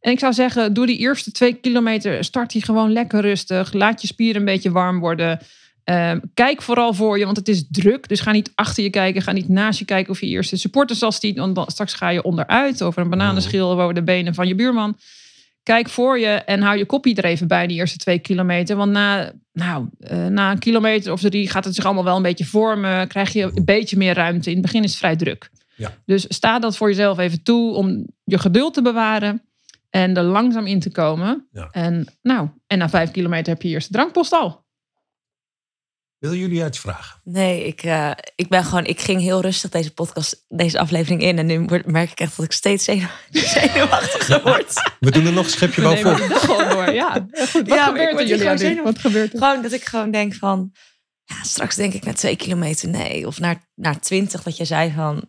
En ik zou zeggen, doe die eerste twee kilometer, start die gewoon lekker rustig. Laat je spieren een beetje warm worden. Ehm, kijk vooral voor je, want het is druk. Dus ga niet achter je kijken. Ga niet naast je kijken of je eerst de supporters zal zien. Want dan, straks ga je onderuit over een bananenschil of over de benen van je buurman. Kijk voor je en hou je kopie er even bij die eerste twee kilometer. Want na, nou, eh, na een kilometer of drie gaat het zich allemaal wel een beetje vormen. Krijg je een beetje meer ruimte. In het begin is het vrij druk.
Ja.
Dus sta dat voor jezelf even toe om je geduld te bewaren. En er langzaam in te komen.
Ja.
En, nou, en na vijf kilometer heb je je eerste drankpost al.
Willen jullie iets vragen?
Nee, ik, eh, ik ben gewoon, ik ging heel rustig deze podcast, deze aflevering in. En nu word- merk ik echt dat ik steeds zenu- <laughs> zenuwachtiger <laughs> word.
We doen er nog een schepje bovenop.
gewoon door. <laughs> Ja, goed. Wat
Ja,
gebeurt er jullie
zenuwachtig.
Wat gebeurt er?
Gewoon dat ik gewoon denk van, ja, straks denk ik na twee kilometer nee. Of naar, naar twintig, dat je zei van,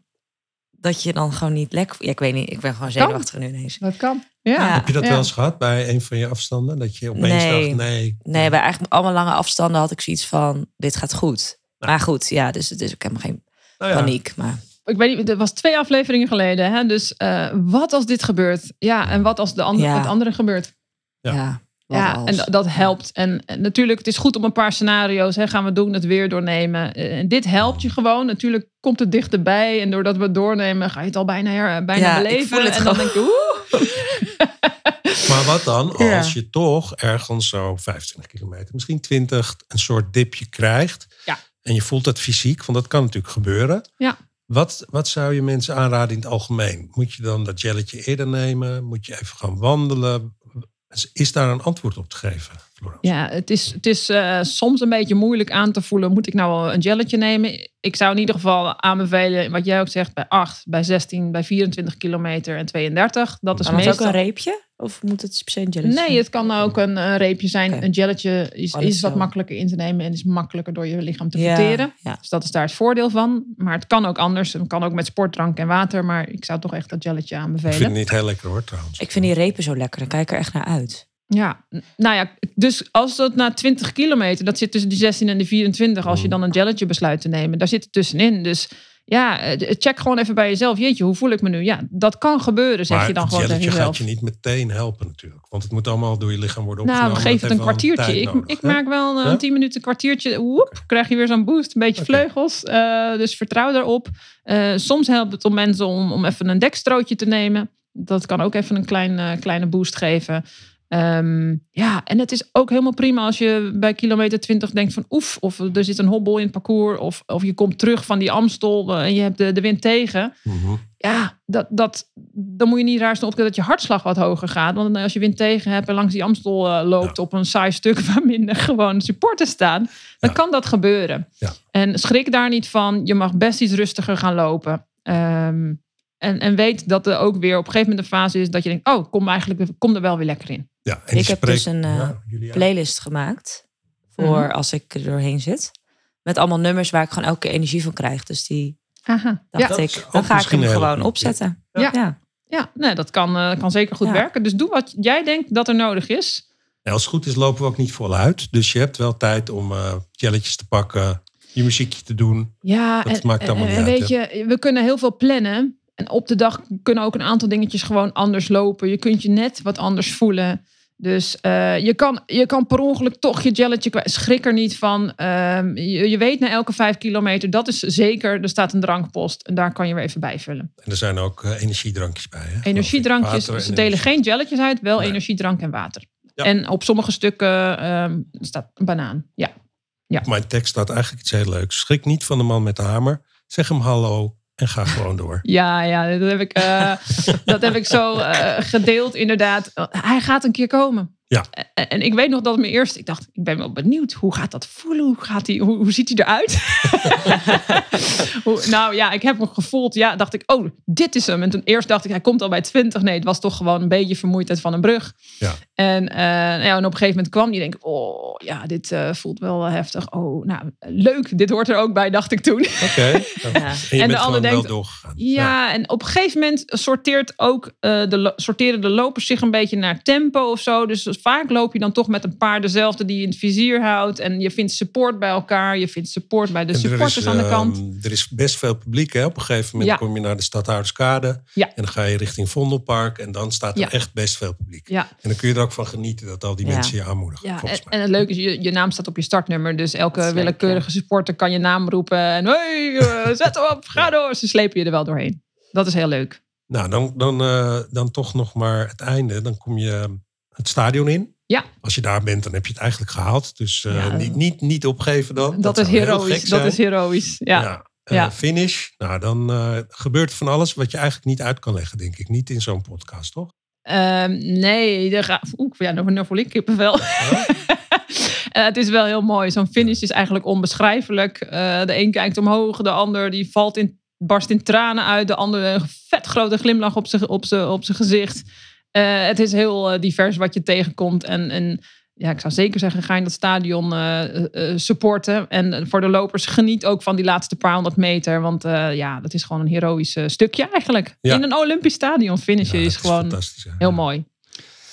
dat je dan gewoon niet lekker... Ja, ik weet niet, ik ben gewoon zenuwachtig nu ineens.
Dat kan. Ja.
Ja.
Heb je dat
Ja.
wel eens gehad bij een van je afstanden? Dat je opeens
Nee.
dacht, nee.
Nee, bij eigenlijk allemaal lange afstanden had ik zoiets van, dit gaat goed.
Nou.
Maar goed, ja, dus het is ook helemaal geen
Nou ja,
paniek. Maar
Ik weet niet, dat was twee afleveringen geleden. Hè? Dus eh, wat als dit gebeurt? Ja, en wat als de ander,
Ja.
het andere gebeurt?
Ja.
ja,
en dat, helpt. En, en natuurlijk, het is goed om een paar scenario's. Hè, gaan we doen, het weer doornemen. Eh, En dit helpt je gewoon. Natuurlijk komt het dichterbij. En doordat we het doornemen, ga je het al bijna, her, bijna
Ja, ik
beleven.
voel het
en dan
gewoon.
denk je, oeh. <laughs> <laughs>
Maar wat dan
Ja.
als je toch ergens zo 25 kilometer, misschien 20, een soort dipje krijgt.
Ja.
En je voelt dat fysiek, want dat kan natuurlijk gebeuren.
Ja.
Wat, wat zou je mensen aanraden in het algemeen? Moet je dan dat jelletje eerder nemen? Moet je even gaan wandelen? Is daar een antwoord op te geven, Florence?
Ja, het is, het is eh, soms een beetje moeilijk aan te voelen. Moet ik nou wel een jelletje nemen? Ik zou in ieder geval aanbevelen, wat jij ook zegt, bij 8, bij 16, bij 24 kilometer en 32. Dat is
het ook
meestal...
een reepje? Of moet het per se een jelletje
Nee, het kan ook een, een reepje zijn. Een jelletje is,
Oh,
is wat
zo.
makkelijker in te nemen en is makkelijker door je lichaam te
Ja,
verteren.
ja.
Dus dat is daar het voordeel van. Maar het kan ook anders. Het kan ook met sportdrank en water. Maar ik zou toch echt dat jelletje
Ik
aanbevelen.
vind het niet heel lekker hoor trouwens.
Ik vind die repen zo lekker. Dan kijk ik er echt naar uit.
Ja, nou ja, dus als dat na 20 kilometer, dat zit tussen die 16 en de 24, als je dan een jelletje besluit te nemen, daar zit het tussenin. Dus ja, eh, check gewoon even bij jezelf. Jeetje, hoe voel ik me nu? Ja, dat kan gebeuren, zeg
maar
je dan gewoon tegen jezelf.
gaat je niet meteen helpen natuurlijk. Want het moet allemaal door je lichaam worden
Nou,
opgenomen.
geef
Dat
het een kwartiertje. Ik, ik maak wel een
Ja?
10 minuten, een kwartiertje. Woep, krijg je weer zo'n boost. Een beetje vleugels. Eh, dus vertrouw daarop. Eh, soms helpt het om mensen om, om even een dekstrootje te nemen. Dat kan ook even een klein, kleine boost geven. Ehm, ja, en het is ook helemaal prima als je bij kilometer 20 denkt van oef, of er zit een hobbel in het parcours, of, of je komt terug van die Amstel eh, en je hebt de, de wind tegen.
Mhm.
Ja, dat, dat, dan moet je niet raar opkijken dat je hartslag wat hoger gaat. Want als je wind tegen hebt en langs die Amstel eh, loopt op een saai stuk <laughs> waar minder gewoon supporters staan, dan
Ja.
kan dat gebeuren.
Ja.
En schrik daar niet van. Je mag best iets rustiger gaan lopen. Ehm, en, en weet dat er ook weer op een gegeven moment een fase is dat je denkt, oh, kom eigenlijk kom er wel weer lekker in.
Ja, en
Ik heb dus een, eh,
Ja.
Playlist gemaakt. Voor
Mhm.
als ik er doorheen zit. Met allemaal nummers waar ik gewoon elke keer energie van krijg. Dus die
Aha.
dacht
Dat is
ik, dan ga ik hem gewoon opzetten.
Ja.
ja.
Ja, nee, dat kan, eh, kan zeker goed
Ja.
werken. Dus doe wat jij denkt dat er nodig is.
Ja, als het goed is lopen we ook niet voluit. Dus je hebt wel tijd om eh jelletjes te pakken, je muziekje te doen.
Ja,
Dat
en,
maakt allemaal
en,
niet
en
uit,
weet je, we kunnen heel veel plannen. En op de dag kunnen ook een aantal dingetjes gewoon anders lopen. Je kunt je net wat anders voelen. Dus eh, je, kan, je kan per ongeluk toch je jelletje kwijt. Schrik er niet van. Ehm, je, je weet na elke vijf kilometer, dat is zeker, er staat een drankpost. En daar kan je weer even bijvullen.
En er zijn ook eh, energiedrankjes bij. Hè.
Energiedrankjes,
Water
ze delen geen jelletjes uit, wel
Nee.
energiedrank en water.
Ja.
En op sommige stukken ehm, staat een banaan. Ja.
Op mijn tekst staat eigenlijk iets heel leuks. Schrik niet van de man met de hamer. Zeg hem hallo en ga gewoon door. <laughs>
Ja, ja, dat heb ik, eh, dat heb ik zo eh, gedeeld, inderdaad. Hij gaat een keer komen.
Ja.
En, en ik weet nog dat me eerst, ik dacht, ik ben wel benieuwd, hoe gaat dat voelen? Hoe, gaat hij, hoe, hoe ziet hij eruit? <laughs> hoe, nou ja, ik heb hem gevoeld. Ja, dacht ik, oh, dit is hem. En toen eerst dacht ik, hij komt al bij 20. Nee, het was toch gewoon een beetje vermoeidheid van een brug.
Ja.
En, eh, nou ja, en op een gegeven moment kwam hij, denk ik, oh ja, dit eh, voelt wel heftig. Oh, nou, leuk, dit hoort er ook bij, dacht ik toen.
Oké. <laughs> En je
En de ander denkt. Ja, en op een gegeven moment sorteert ook, eh, de, sorteren de lopers zich een beetje naar tempo of zo. Dus vaak loop je dan toch met een paar dezelfde die je in het vizier houdt. En je vindt support bij elkaar. Je vindt support bij de
En er
supporters
is,
aan de
ehm,
kant.
Er is best veel publiek. Hè? Op een gegeven moment
Ja.
kom je naar de Stadhouderskade.
Ja.
En dan ga je richting Vondelpark. En dan staat er
Ja.
echt best veel publiek.
Ja,
En dan kun je er ook van genieten dat al die
Ja.
mensen je aanmoedigen.
ja en, en het leuke is, je, je naam staat op je startnummer. Dus elke willekeurige supporter kan je naam roepen. En hey, eh, <laughs> zet hem op, ga door. Ze slepen je er wel doorheen. Dat is heel leuk.
Nou, dan, dan, eh, dan toch nog maar het einde. Dan kom je het stadion in.
Ja.
Als je daar bent, dan heb je het eigenlijk gehaald. Dus eh,
Ja.
niet, niet, niet opgeven dan.
Dat, is heroïs. Dat is heroïs. Ja.
eh,
Ja.
Finish. Nou, dan eh, gebeurt van alles wat je eigenlijk niet uit kan leggen, denk ik. Niet in zo'n podcast, toch?
Ehm, nee, gaat, oeh, ja, nou, nou voel ik kippenvel. <laughs> Eh, het is wel heel mooi. Zo'n finish is eigenlijk onbeschrijfelijk. Eh, de een kijkt omhoog, de ander die valt in, barst in tranen uit. De ander een vet grote glimlach op zijn op op zijn gezicht. Eh, het is heel eh, divers wat je tegenkomt. En, en ja, ik zou zeker zeggen, ga in dat stadion eh, eh, supporten. En voor de lopers, geniet ook van die laatste paar honderd meter. Want eh, ja, dat is gewoon een heroïsch eh, stukje eigenlijk.
Ja.
In een Olympisch stadion finishen
Ja,
is
dat
gewoon
fantastisch. hè.
heel
Ja.
mooi.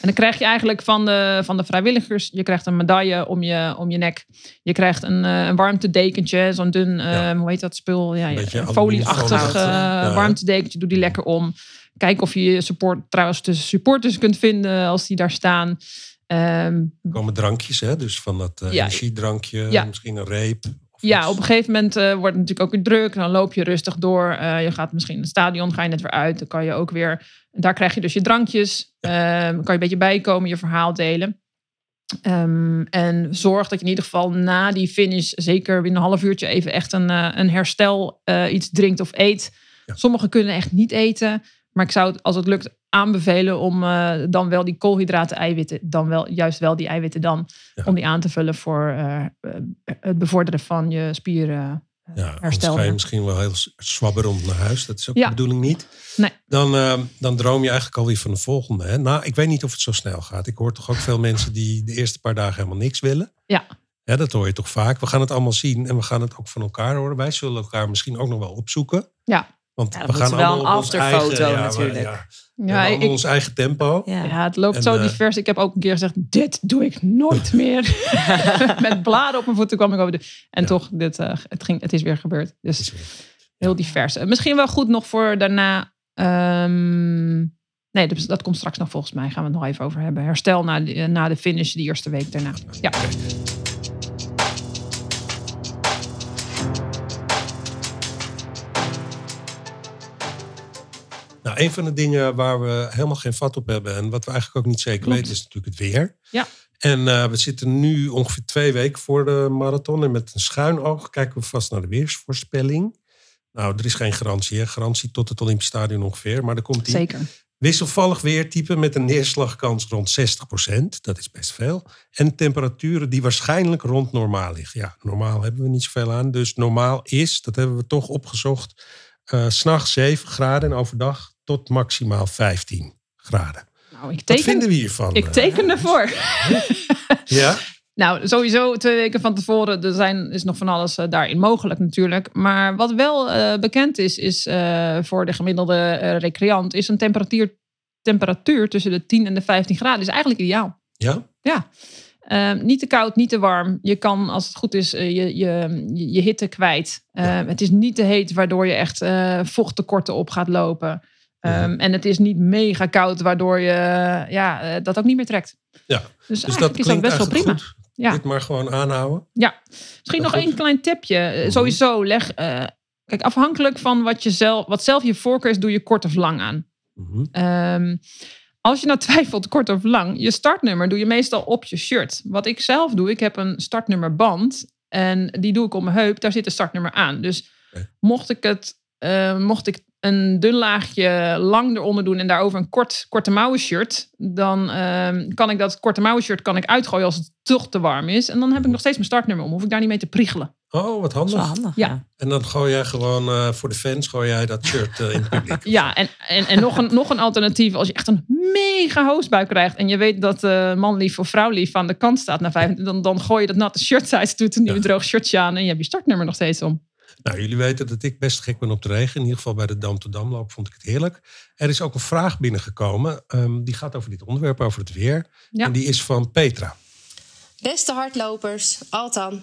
En dan krijg je eigenlijk van de, van de vrijwilligers, je krijgt een medaille om je, om je nek. Je krijgt een, eh, een warmtedekentje, zo'n dun,
Ja.
hoe heet dat spul? Ja,
Een
ja, folieachtig eh,
Ja, ja.
warmtedekentje. Doe die lekker om. Kijk of je support, trouwens tussen supporters kunt vinden als die daar staan. Ehm,
Er komen drankjes, hè? Dus van dat eh,
Ja.
energiedrankje,
Ja.
misschien een reep.
Ja,
iets.
op een gegeven moment eh, wordt het natuurlijk ook weer druk. Dan loop je rustig door. Eh, je gaat misschien in het stadion, ga je net weer uit. Dan kan je ook weer... Daar krijg je dus je drankjes. Ehm, kan je een beetje bijkomen, je verhaal delen. Ehm, en zorg dat je in ieder geval na die finish... zeker binnen een half uurtje even echt een, een herstel iets drinkt of eet.
Ja.
Sommigen kunnen echt niet eten. Maar ik zou het, als het lukt, aanbevelen om eh, dan wel die koolhydraten, eiwitten... dan wel juist wel die eiwitten dan...
Ja.
om die aan te vullen voor eh, het bevorderen van je spieren eh,
Ja,
herstel.
ga je misschien wel heel zwabberend naar huis. Dat is ook
Ja.
de bedoeling niet.
Nee.
Dan, eh, dan droom je eigenlijk alweer van de volgende. Hè? Nou, ik weet niet of het zo snel gaat. Ik hoor toch ook veel mensen die de eerste paar dagen helemaal niks willen.
Ja.
Ja, dat hoor je toch vaak. We gaan het allemaal zien en we gaan het ook van elkaar horen. Wij zullen elkaar misschien ook nog wel opzoeken.
Ja.
Want
Ja,
we gaan
wel
allemaal
een afterfoto
eigen, ja,
natuurlijk.
ja, we
Ja, ik,
ons eigen tempo.
Ja.
het loopt
En,
zo
eh,
divers. Ik heb ook een keer gezegd, dit doe ik nooit <laughs> meer. <laughs> Met bladen op mijn voeten kwam ik over de... En
Ja.
toch, dit, eh, het, ging, het is weer gebeurd. Dus heel divers. Eh, Misschien wel goed nog voor daarna... ehm, nee, dat, dat komt straks nog volgens mij. Gaan we het nog even over hebben. Herstel na de, na de finish, die eerste week daarna. Ja.
Nou, een van de dingen waar we helemaal geen vat op hebben en wat we eigenlijk ook niet zeker
Klopt.
weten, is natuurlijk het weer.
Ja.
En eh, we zitten nu ongeveer twee weken voor de marathon. En met een schuin oog kijken we vast naar de weersvoorspelling. Nou, er is geen garantie, hè? Garantie tot het Olympisch Stadion ongeveer. Maar er komt die
Zeker.
wisselvallig weertype met een neerslagkans rond 60%. Dat is best veel. En temperaturen die waarschijnlijk rond normaal liggen. Ja, normaal hebben we niet zoveel aan. Dus normaal is, dat hebben we toch opgezocht, eh, s s'nachts 7 graden en overdag tot maximaal 15 graden.
Nou, ik
Wat
teken,
vinden we hiervan?
ik teken ervoor. <laughs>
Ja?
Nou, sowieso twee weken van tevoren. Er zijn, is nog van alles eh, daarin mogelijk natuurlijk. Maar wat wel eh, bekend is, is eh, voor de gemiddelde eh, recreant... is een temperatuur, temperatuur tussen de 10 en de 15 graden. is eigenlijk ideaal.
Ja?
Ja. Eh, niet te koud, niet te warm. Je kan, als het goed is, eh, je, je, je, hitte kwijt. Eh,
Ja.
Het is niet te heet, waardoor je echt eh, vochttekorten op gaat lopen. Ehm. En het is niet mega koud, waardoor je eh, ja, eh, dat ook niet meer trekt.
Ja.
Dus,
Dus dat
is dat best wel prima.
goed.
Ja.
Dit maar gewoon aanhouden.
Ja, misschien nog één klein tipje. Eh,
Mhm.
Sowieso leg. kijk, afhankelijk van wat, je zelf, wat zelf je voorkeur is, doe je kort of lang aan.
Mhm.
Ehm, als je nou <laughs> twijfelt, kort of lang, je startnummer doe je meestal op je shirt. Wat ik zelf doe, ik heb een startnummerband en die doe ik op mijn heup. Daar zit een startnummer aan. Dus mocht ik het, eh, mocht ik een dun laagje lang eronder doen en daarover een kort, korte mouwen shirt, dan ehm, kan ik dat korte mouwen shirt kan ik uitgooien als het toch te warm is. En dan heb ik nog steeds mijn startnummer om. Hoef ik daar niet mee te priegelen.
Oh, wat
Dat is wel
handig.
handig.
Ja.
Ja.
En dan gooi jij gewoon eh, voor de fans gooi jij dat shirt eh, in het publiek. <laughs>
Ja, en, en, en nog, een, nog een alternatief. Als je echt een mega hoostbuik krijgt. en je weet dat eh manlief of vrouwlief aan de kant staat na vijf dan, dan gooi je dat natte shirt uit. Doet een nieuw
Ja.
droog shirtje aan. en je hebt je startnummer nog steeds om.
Nou, jullie weten dat ik best gek ben op de regen. In ieder geval bij de Dam to Damloop vond ik het heerlijk. Er is ook een vraag binnengekomen. ehm, die gaat over dit onderwerp, over het weer.
Ja.
En die is van Petra.
Beste hardlopers, Altan.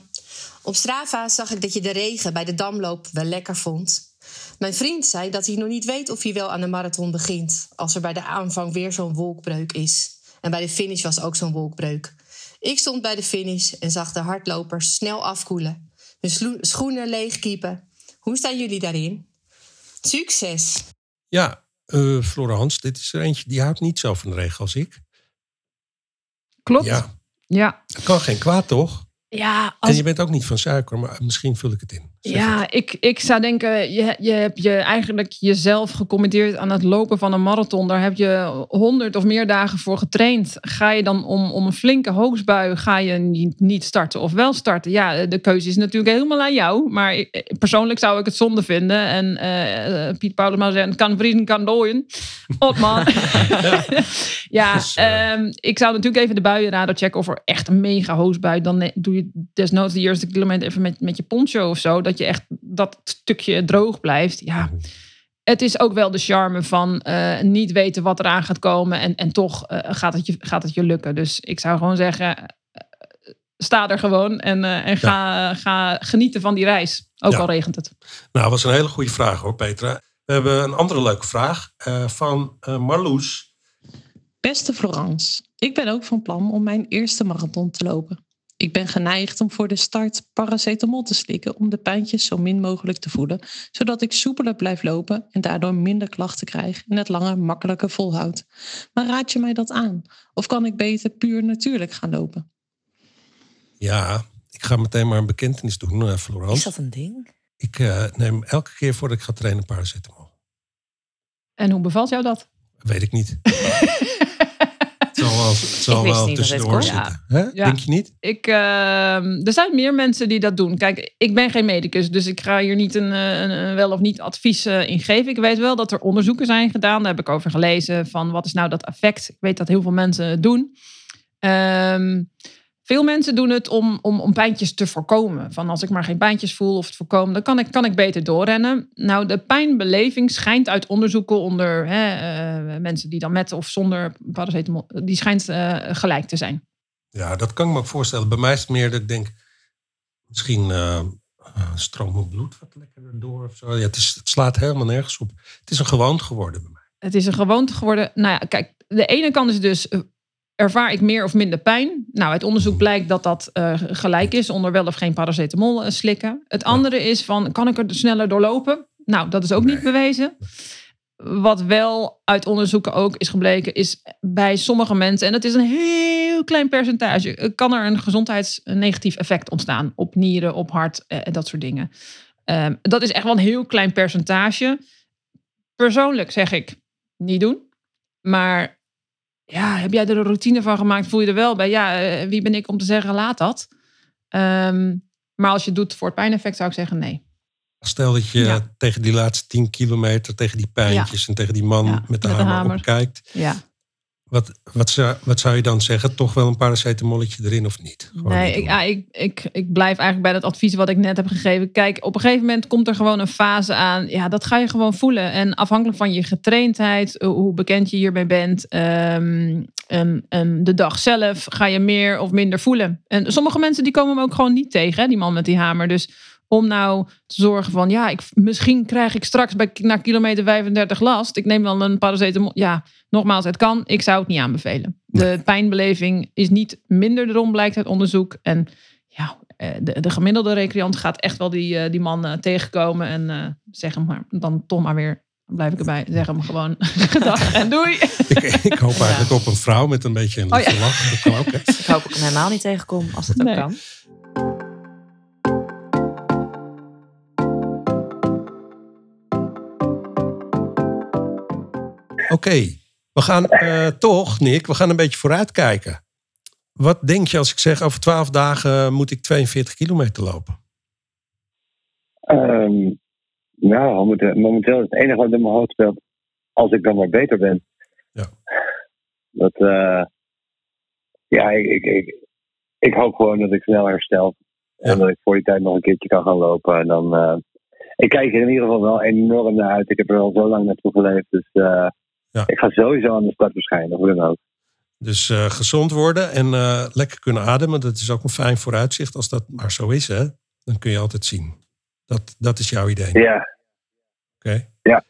Op Strava zag ik dat je de regen bij de damloop wel lekker vond. Mijn vriend zei dat hij nog niet weet of hij wel aan de marathon begint... als er bij de aanvang weer zo'n wolkbreuk is. En bij de finish was ook zo'n wolkbreuk. Ik stond bij de finish en zag de hardlopers snel afkoelen. Hun schoenen leegkiepen. Hoe staan jullie daarin? Succes!
Ja, eh Flora Hans, dit is er eentje die houdt niet zo van de regen als ik.
Klopt.
Ja,
Ja,
het kan geen kwaad toch?
ja,
En je bent ook niet van suiker, maar misschien vul ik het in.
Ja
het.
ik, ik zou denken, je, je hebt je eigenlijk jezelf gecommitteerd aan het lopen van een marathon. Daar heb je honderd of meer dagen voor getraind. Ga je dan om, om een flinke hoogstbui, ga je niet, niet starten of wel starten? Ja, de keuze is natuurlijk helemaal aan jou. Maar ik- persoonlijk zou ik het zonde vinden. En eh, eh, Piet Paulus maar zeggen, kan vriezen, kan dooien. Otman. <laughs> <laughs> ja, <laughs>
Dus, eh,
ehm, ik zou natuurlijk even de buienradar checken of er echt een mega hoogstbui. Dan doe je desnoods de eerste kilometer even met, met je poncho of zo. Dat je echt dat stukje droog blijft. Ja, het is ook wel de charme van eh, niet weten wat eraan gaat komen. En, en toch eh, gaat, het je, gaat het je lukken. Dus ik zou gewoon zeggen, sta er gewoon en, en ga, ga genieten van die reis. Ook
Ja.
al regent het.
Nou, dat was een hele goede vraag hoor, Petra. We hebben een andere leuke vraag van Marloes.
Beste Florence, ik ben ook van plan om mijn eerste marathon te lopen. Ik ben geneigd om voor de start paracetamol te slikken om de pijntjes zo min mogelijk te voelen, zodat ik soepeler blijf lopen en daardoor minder klachten krijg en het langer makkelijker volhoud. Maar raad je mij dat aan? Of kan ik beter puur natuurlijk gaan lopen?
Ja, ik ga meteen maar een bekentenis doen, eh,
Is
Florence.
dat een ding?
Ik eh, neem elke keer voordat ik ga trainen paracetamol.
En hoe bevalt jou dat?
Weet ik niet. <laughs> Het zal wel, het zal wel tussendoor zitten. Hè?
Ja.
Denk je niet?
Ik, ehm, er zijn meer mensen die dat doen. Kijk, ik ben geen medicus, dus ik ga hier niet een, eh, een, een wel of niet advies eh, in geven. Ik weet wel dat er onderzoeken zijn gedaan. Daar heb ik over gelezen van wat is nou dat effect. Ik weet dat heel veel mensen het doen. Ehm, veel mensen doen het om, om, om pijntjes te voorkomen. Van als ik maar geen pijntjes voel of het voorkomen, dan kan ik, kan ik beter doorrennen. Nou, de pijnbeleving schijnt uit onderzoeken onder hè, eh, mensen die dan met of zonder paracetamol, die schijnt eh, gelijk te zijn.
Ja, dat kan ik me ook voorstellen. Bij mij is het meer dat ik denk, misschien eh uh, stroomt mijn bloed wat lekkerder door of zo. Ja, het, is, het slaat helemaal nergens op. Het is een gewoonte geworden bij mij.
Het is een gewoonte geworden. Nou ja, kijk, de ene kant is dus. Ervaar ik meer of minder pijn? Nou, uit onderzoek blijkt dat dat eh, gelijk is onder wel of geen paracetamol eh, slikken. Het andere is van, kan ik er sneller doorlopen? Nou, dat is ook niet bewezen. Wat wel uit onderzoeken ook is gebleken, is bij sommige mensen, en dat is een heel klein percentage, eh, kan er een gezondheidsnegatief effect ontstaan op nieren, op hart eh, en dat soort dingen. Ehm, dat is echt wel een heel klein percentage. Persoonlijk zeg ik, niet doen. Maar ja, heb jij er een routine van gemaakt? Voel je er wel bij? Ja, eh, wie ben ik om te zeggen, laat dat. Ehm, maar als je het doet voor het pijneffect, zou ik zeggen nee.
Stel dat je
Ja.
tegen die laatste 10 kilometer, tegen die pijntjes en tegen die man
Ja,
met de
met de
hamer,
hamer.
Wat, wat, zou, wat zou je dan zeggen? Toch wel een paracetamolletje erin of niet? Gewoon
Nee,
niet
ik, ja, ik, ik, ik blijf eigenlijk bij dat advies wat ik net heb gegeven. Kijk, op een gegeven moment komt er gewoon een fase aan. Ja, dat ga je gewoon voelen. En afhankelijk van je getraindheid, eh, hoe bekend je hiermee bent, ehm, en, en de dag zelf, ga je meer of minder voelen. En sommige mensen die komen hem ook gewoon niet tegen, hè, die man met die hamer. Dus om nou te zorgen van, ja, ik, misschien krijg ik straks bij, na kilometer 35 last. Ik neem wel een paracetamol. Ja, nogmaals, het kan. Ik zou het niet aanbevelen. De pijnbeleving is niet minder erom, blijkt uit onderzoek. En ja, eh, de, de gemiddelde recreant gaat echt wel die, eh, die man eh, tegenkomen. En eh, zeg hem maar, dan toch maar weer, dan blijf ik erbij, zeg hem gewoon <laughs> gedag en doei.
ik, ik hoop <laughs> eigenlijk op een vrouw met een beetje een
Oh, ja.
lach. Dat kan ook, hè?
Ik hoop ik hem helemaal niet tegenkom als dat ook
Nee.
kan.
Oké, we gaan eh, toch, Nick, we gaan een beetje vooruitkijken. Wat denk je als ik zeg over 12 dagen moet ik 42 kilometer lopen?
Ehm, nou, momenteel, momenteel is het enige wat in mijn hoofd speelt. Als ik dan maar beter ben.
Ja.
Dat, eh, ja, ik, ik, ik, ik hoop gewoon dat ik snel herstel. En dat ik voor die tijd nog een keertje kan gaan lopen. En dan, eh, ik kijk er in ieder geval wel enorm naar uit. Ik heb er al zo lang naartoe geleefd. Dus eh,
Ja.
ik ga sowieso aan de start verschijnen, hoe dan ook.
Dus eh, gezond worden en eh, lekker kunnen ademen, dat is ook een fijn vooruitzicht. Als dat maar zo is, hè, dan kun je altijd zien. Dat, dat is jouw idee.
Ja,
Oké.
Ja.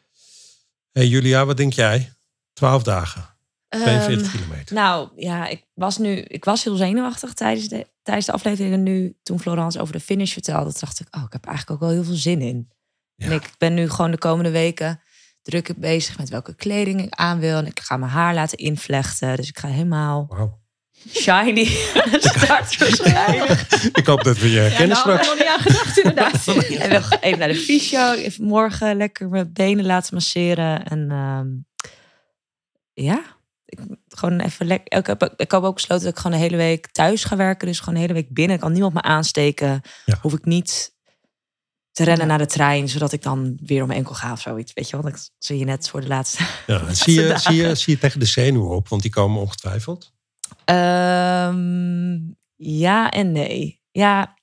Hey Julia, wat denk jij? 12 dagen, 42
Ehm,
kilometer.
Nou ja, ik was nu, ik was heel zenuwachtig tijdens de, tijdens de aflevering. En nu, toen Florence over de finish vertelde, dacht ik, oh, ik heb eigenlijk ook wel heel veel zin in.
Ja.
En ik ben nu gewoon de komende weken druk bezig met welke kleding ik aan wil. En ik ga mijn haar laten invlechten. Dus ik ga helemaal
Wauw.
shiny <laughs> start. <laughs>
Ik hoop dat we je herkennen
nou,
straks.
nog niet aan gedacht inderdaad. <laughs>
En we even naar de fysio. Even morgen lekker mijn benen laten masseren. En ehm, ja, ik, gewoon even lekker. Ik heb, ik heb ook besloten dat ik gewoon de hele week thuis ga werken. Dus gewoon de hele week binnen. Ik kan niemand me aansteken.
Ja.
Hoef ik niet te rennen naar de trein. Zodat ik dan weer om mijn enkel ga of zoiets. Weet je wel, dat zie je net voor de laatste.
Ja, <laughs> zie, je,
dagen.
zie, je, zie je tegen de zenuwen op, want die komen ongetwijfeld.
Ehm, ja en nee. Ja,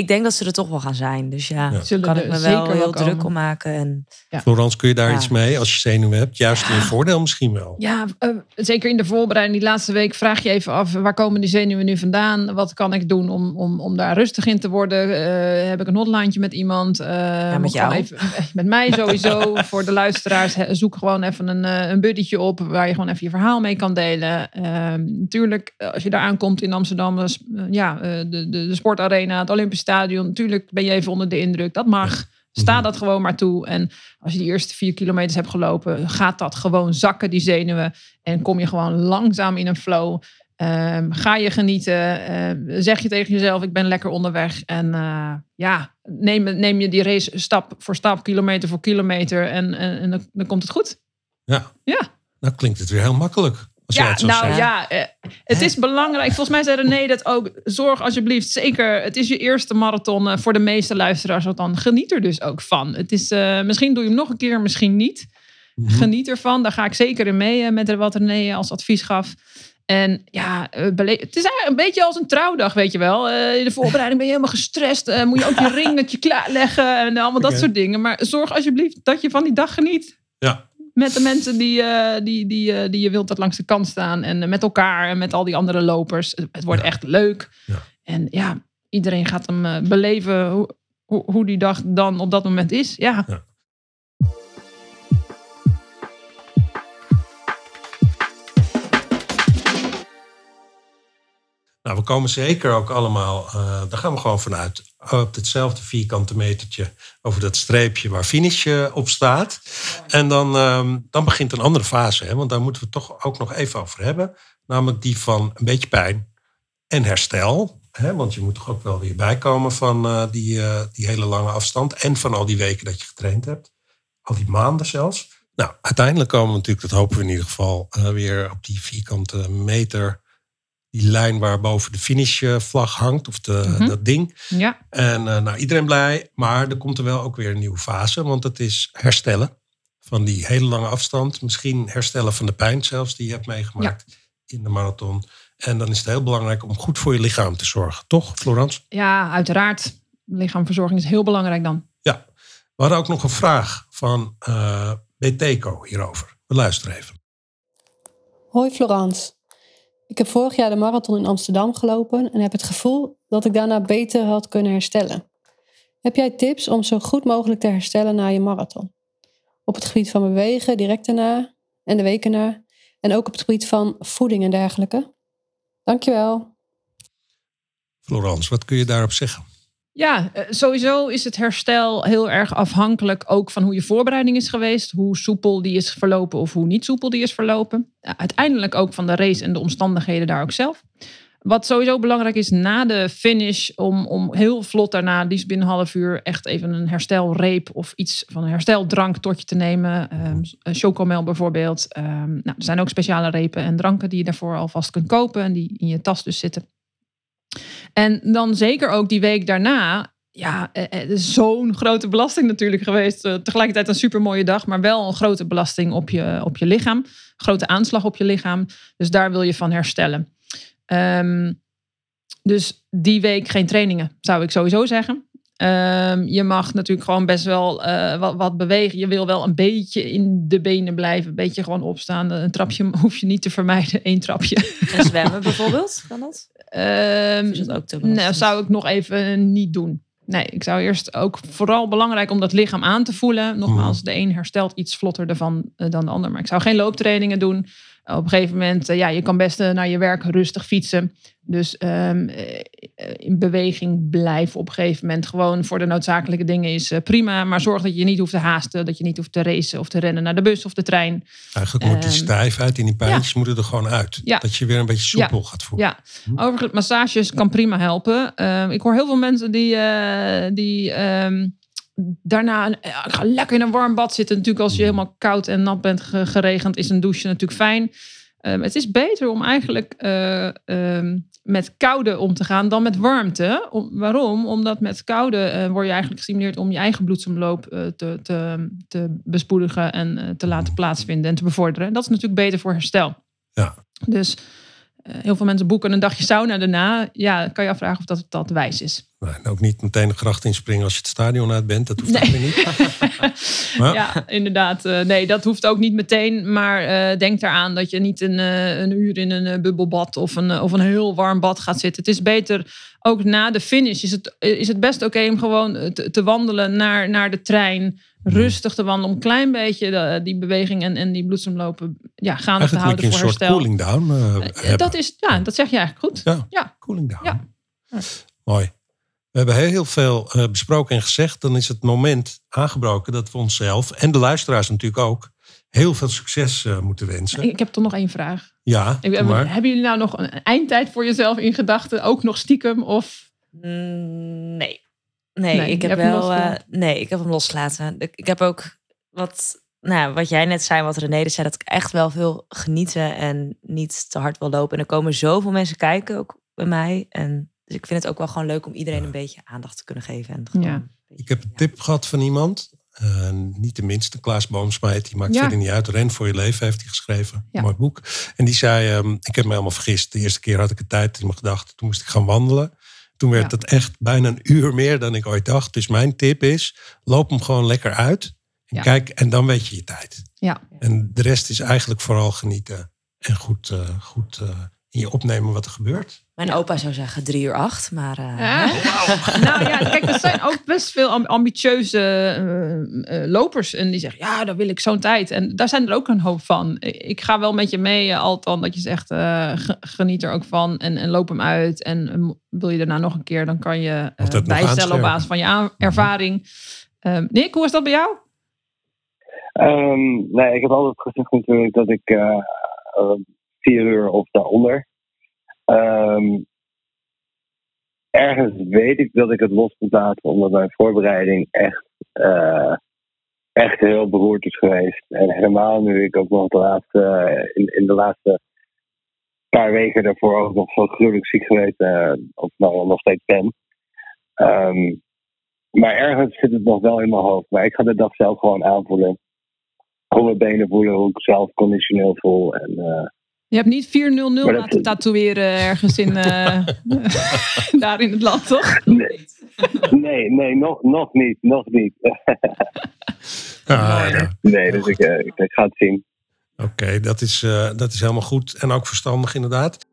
ik denk dat ze er toch wel gaan zijn. Dus ja,
Ja.
Zullen
kan ik me
zeker
wel heel druk om maken. En
Florence, kun je daar
Ja.
iets mee als je zenuwen hebt? Juist in je voordeel misschien wel.
Ja, eh, zeker in de voorbereiding die laatste week vraag je even af... waar komen die zenuwen nu vandaan? Wat kan ik doen om, om, om daar rustig in te worden? Eh, heb ik een hotlineje met iemand? Eh,
met jou?
Even, met mij sowieso. <laughs> Voor de luisteraars, zoek gewoon even een, een buddytje op... waar je gewoon even je verhaal mee kan delen. Ehm, natuurlijk, als je daar aankomt in Amsterdam... ja, eh, de, de, de sportarena, het Olympisch Stadion... natuurlijk ben je even onder de indruk. Dat mag. Sta dat gewoon maar toe. En als je die eerste vier kilometers hebt gelopen, gaat dat gewoon zakken, die zenuwen. En kom je gewoon langzaam in een flow. Ehm, ga je genieten. Ehm, zeg je tegen jezelf, ik ben lekker onderweg. En eh, ja, neem, neem je die race stap voor stap, kilometer voor kilometer. En, en, en dan, dan komt het goed.
Ja.
Ja.
Nou klinkt het weer heel makkelijk. Als jij
Ja,
het
nou ja, eh, het is belangrijk. Volgens mij zei René dat ook. Zorg alsjeblieft, zeker. Het is je eerste marathon eh, voor de meeste luisteraars. Dan geniet er dus ook van. Het is, eh, misschien doe je hem nog een keer, misschien niet.
Mhm.
Geniet ervan. Daar ga ik zeker in mee met wat René als advies gaf. En ja, het is eigenlijk een beetje als een trouwdag, weet je wel. In de voorbereiding ben je helemaal gestrest. Moet je ook je <laughs> ringetje klaarleggen en allemaal dat soort dingen. Maar zorg alsjeblieft dat je van die dag geniet.
Ja.
Met de mensen die, eh, die, die, eh, die je wilt dat langs de kant staan. En met elkaar en met al die andere lopers. Het, wordt
Ja.
echt leuk.
Ja.
En ja, iedereen gaat hem eh, beleven hoe, hoe, hoe die dag dan op dat moment is. Ja.
Ja. Nou, we komen zeker ook allemaal, daar gaan we gewoon vanuit, op hetzelfde vierkante metertje over dat streepje waar finish eh, op staat. En dan, ehm, dan begint een andere fase, hè, want daar moeten we toch ook nog even over hebben. Namelijk die van een beetje pijn en herstel. Hè, want je moet toch ook wel weer bijkomen van eh, die, eh, die hele lange afstand. En van al die weken dat je getraind hebt. Al die maanden zelfs. Nou, uiteindelijk komen we natuurlijk, dat hopen we in ieder geval, weer op die vierkante meter. Die lijn waar boven de finishvlag hangt, of de,
Mhm.
dat ding.
ja.
En eh, nou, iedereen blij, maar er komt er wel ook weer een nieuwe fase. Want het is herstellen van die hele lange afstand. Misschien herstellen van de pijn zelfs die je hebt meegemaakt in de marathon. En dan is het heel belangrijk om goed voor je lichaam te zorgen. Toch, Florence?
Ja, uiteraard. Lichaamverzorging is heel belangrijk dan.
Ja. We hadden ook nog een vraag van eh BTco hierover. We luisteren even.
Hoi Florence. Ik heb vorig jaar de marathon in Amsterdam gelopen en heb het gevoel dat ik daarna beter had kunnen herstellen. Heb jij tips om zo goed mogelijk te herstellen na je marathon? Op het gebied van bewegen, direct daarna en de weken na. En ook op het gebied van voeding en dergelijke. Dankjewel.
Florence, wat kun je daarop zeggen?
Ja, eh, sowieso is het herstel heel erg afhankelijk ook van hoe je voorbereiding is geweest. Hoe soepel die is verlopen of hoe niet soepel die is verlopen. Ja, Uiteindelijk ook van de race en de omstandigheden daar ook zelf. Wat sowieso belangrijk is na de finish, om, om heel vlot daarna, liefst binnen een half uur, echt even een herstelreep of iets van een hersteldrank tot je te nemen. Ehm chocomel bijvoorbeeld. Ehm, nou, er zijn ook speciale repen en dranken die je daarvoor alvast kunt kopen en die in je tas dus zitten. En dan zeker ook die week daarna. Ja, eh, eh, zo'n grote belasting natuurlijk geweest. Eh, tegelijkertijd een supermooie dag, maar wel een grote belasting op je, op je lichaam. Grote aanslag op je lichaam. Dus daar wil je van herstellen. Ehm, dus die week geen trainingen, zou ik sowieso zeggen. Ehm, je mag natuurlijk gewoon best wel eh, wat, wat bewegen. Je wil wel een beetje in de benen blijven. Een beetje gewoon opstaan. Een trapje <laughs> hoef je niet te vermijden. Eén trapje.
En zwemmen bijvoorbeeld, kan dat?
Ehm,
is dat ook te
nou, zou ik nog even niet doen. Nee, ik zou eerst ook vooral belangrijk om dat lichaam aan te voelen. Nogmaals, de een herstelt iets vlotter ervan eh, dan de ander. Maar ik zou geen looptrainingen doen. Op een gegeven moment, eh, ja, je kan best eh, naar je werk rustig fietsen. Dus ehm, eh, in beweging blijven op een gegeven moment. Gewoon voor de noodzakelijke dingen is prima. Maar zorg dat je niet hoeft te haasten. Dat je niet hoeft te racen of te rennen naar de bus of de trein.
Eigenlijk moet die
Ehm,
stijfheid en die pijntjes moeten er gewoon uit.
Ja.
Dat je weer een beetje soepel gaat voelen.
Ja, overigens, massages kan prima helpen. Ehm, ik hoor heel veel mensen die, die daarna een- ik ga lekker in een warm bad zitten. Natuurlijk, als je helemaal koud en nat bent ge- geregend, is een douche natuurlijk fijn. Ehm, het is beter om eigenlijk eh, ehm, met koude om te gaan dan met warmte. Om, waarom? Omdat met koude eh, word je eigenlijk gestimuleerd om je eigen bloedsomloop eh, te, te, te bespoedigen en eh, te laten plaatsvinden en te bevorderen. Dat is natuurlijk beter voor herstel.
Ja.
Dus Eh, heel veel mensen boeken een dagje sauna daarna. Ja, kan je afvragen of dat, dat wijs is.
Nou, en ook niet meteen de gracht inspringen als je het stadion uit bent. Dat hoeft
Nee.
ook niet. <laughs> Maar-
Ja, inderdaad. Eh, nee, dat hoeft ook niet meteen. Maar eh, denk eraan dat je niet een, eh, een uur in een eh, bubbelbad of een, eh, of een heel warm bad gaat zitten. Het is beter, ook na de finish, is het, is het best oké om gewoon eh, te, te wandelen naar, naar de trein. Rustig te wandelen, om een klein beetje de- die beweging en, en die bloedsomlopen ja, gaande te houden
je een
voor
soort
herstel.
cooling down hebben.
dat, is, ja, dat zeg je eigenlijk goed.
Ja,
Ja.
cooling down.
Ja.
Mooi. We hebben heel veel eh, besproken en gezegd. Dan is het moment aangebroken dat we onszelf en de luisteraars natuurlijk ook heel veel succes moeten wensen.
Ik heb toch nog één vraag.
Ja,
Ik-
maar.
Hebben jullie nou nog een eindtijd voor jezelf in gedachten? Ook nog stiekem? Of
Mm, Nee. Nee,
Nee,
ik heb wel. eh,
losgelaten.
nee, ik heb hem losgelaten. Ik, ik heb ook wat, nou, wat jij net zei, wat René dus zei, dat ik echt wel veel genieten en niet te hard wil lopen. En er komen zoveel mensen kijken, ook bij mij. En dus ik vind het ook wel gewoon leuk om iedereen een beetje aandacht te kunnen geven. En gewoon
Ja.
een beetje-
Ik heb een tip gehad van iemand. eh, niet de minste, Klaas Boomsmijt. Die maakt
Ja.
verder niet uit. Ren voor je leven heeft hij geschreven.
Ja.
Mooi boek. En die zei, ehm, ik heb me helemaal vergist. De eerste keer had ik een tijd in mijn gedachten. Toen moest ik gaan wandelen. Toen werd
Ja.
het echt bijna een uur meer dan ik ooit dacht. Dus mijn tip is, loop hem gewoon lekker uit. En
Ja.
kijk, en dan weet je je tijd.
Ja.
En de rest is eigenlijk vooral genieten. En goed, eh, goed eh, in je opnemen wat er gebeurt.
Mijn opa zou zeggen drie uur acht, maar eh,
Ja. Nou ja, kijk, er zijn ook best veel am- ambitieuze eh, eh, lopers. En die zeggen, ja, dan wil ik zo'n tijd. En daar zijn er ook een hoop van. Ik ga wel met je mee, Altan, dat je zegt, eh, ge- geniet er ook van. En, en loop hem uit. En wil je daarna nog een keer, dan kan je bijstellen op basis van je ervaring. Ehm, Nick, hoe is dat bij jou?
Ehm, nee, ik heb altijd gezegd natuurlijk dat ik eh, eh, vier uur of daaronder. Ehm, ergens weet ik dat ik het los moet laten, omdat mijn voorbereiding echt, eh, echt heel beroerd is geweest. En helemaal nu ik ook nog de laatste, in, in de laatste paar weken daarvoor ook nog zo gruwelijk ziek geweest, eh, of nou nog steeds ben. Ehm, maar ergens zit het nog wel in mijn hoofd. Maar ik ga de dag zelf gewoon aanvoelen hoe mijn benen voelen, hoe ik zelf conditioneel voel. En, eh,
Je hebt niet 400
Maar dat-
laten tatoeëren ergens in, eh, <laughs> daar in het land, toch?
nee, nee, nee nog, nog niet, nog niet.
Ah, ja.
nee, dus ik, eh, ik, ik ga het zien.
Oké, dat, is, eh, dat is helemaal goed. En ook verstandig inderdaad.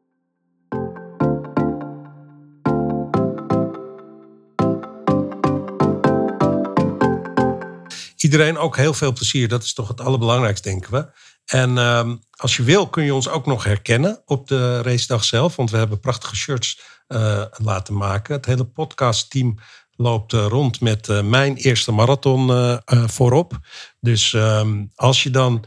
Iedereen ook heel veel plezier. Dat is toch het allerbelangrijkste, denken we. En ehm, als je wil, kun je ons ook nog herkennen op de racedag zelf. Want we hebben prachtige shirts eh, laten maken. Het hele podcastteam loopt eh, rond met eh, mijn eerste marathon voorop. Dus ehm, als je dan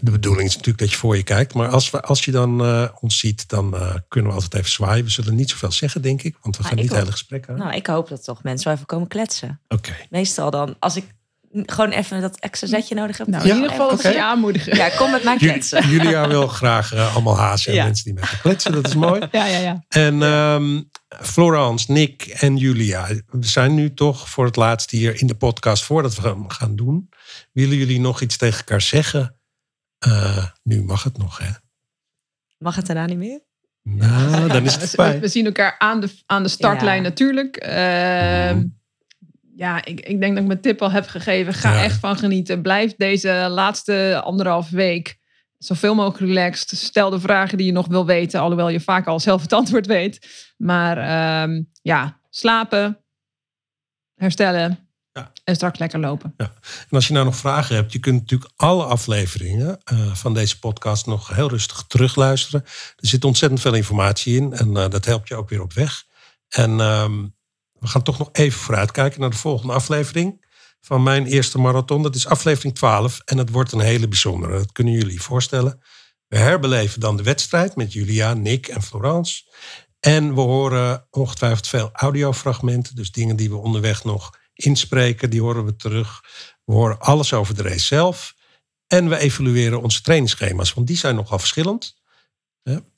de bedoeling is natuurlijk dat je voor je kijkt. Maar als, we, als je dan ons ziet, dan kunnen we altijd even zwaaien. We zullen niet zoveel zeggen, denk ik. Want we
Ah,
gaan niet het
ook.
hele gesprek aan.
nou, ik hoop dat toch mensen wel even komen kletsen.
Oké.
Meestal dan, als ik gewoon even dat extra zetje nodig heb.
Nou,
Ja,
in ieder geval ze je aanmoedigen.
Ja, kom met mij kletsen.
Julia wil graag eh, allemaal hazen en
Ja.
mensen die met haar kletsen. Dat is mooi. <laughs>
Ja, ja, ja.
En ehm, Florence, Nick en Julia, we zijn nu toch voor het laatst hier in de podcast. Voordat we hem gaan doen, willen jullie nog iets tegen elkaar zeggen? Eh, nu mag het nog, hè?
Mag het daarna niet meer?
Nou, dan is het
we,
voorbij.
we zien elkaar aan de, aan de startlijn
Ja.
natuurlijk. Ehm,
Mhm.
Ja, ik, ik denk dat ik mijn tip al heb gegeven. Ga
Ja.
echt van genieten. Blijf deze laatste anderhalf week zoveel mogelijk relaxed. Stel de vragen die je nog wil weten. Alhoewel je vaak al zelf het antwoord weet. Maar ehm, ja, slapen, herstellen
Ja.
en straks lekker lopen.
En als je nou nog vragen hebt, je kunt natuurlijk alle afleveringen eh, van deze podcast nog heel rustig terugluisteren. Er zit ontzettend veel informatie in en eh, dat helpt je ook weer op weg. En ehm, we gaan toch nog even vooruitkijken naar de volgende aflevering van mijn eerste marathon. Dat is aflevering 12 en het wordt een hele bijzondere. Dat kunnen jullie voorstellen. We herbeleven dan de wedstrijd met Julia, Nick en Florence. En we horen ongetwijfeld veel audiofragmenten, dus dingen die we onderweg nog inspreken, die horen we terug. We horen alles over de race zelf. En we evalueren onze trainingsschema's, want die zijn nogal verschillend.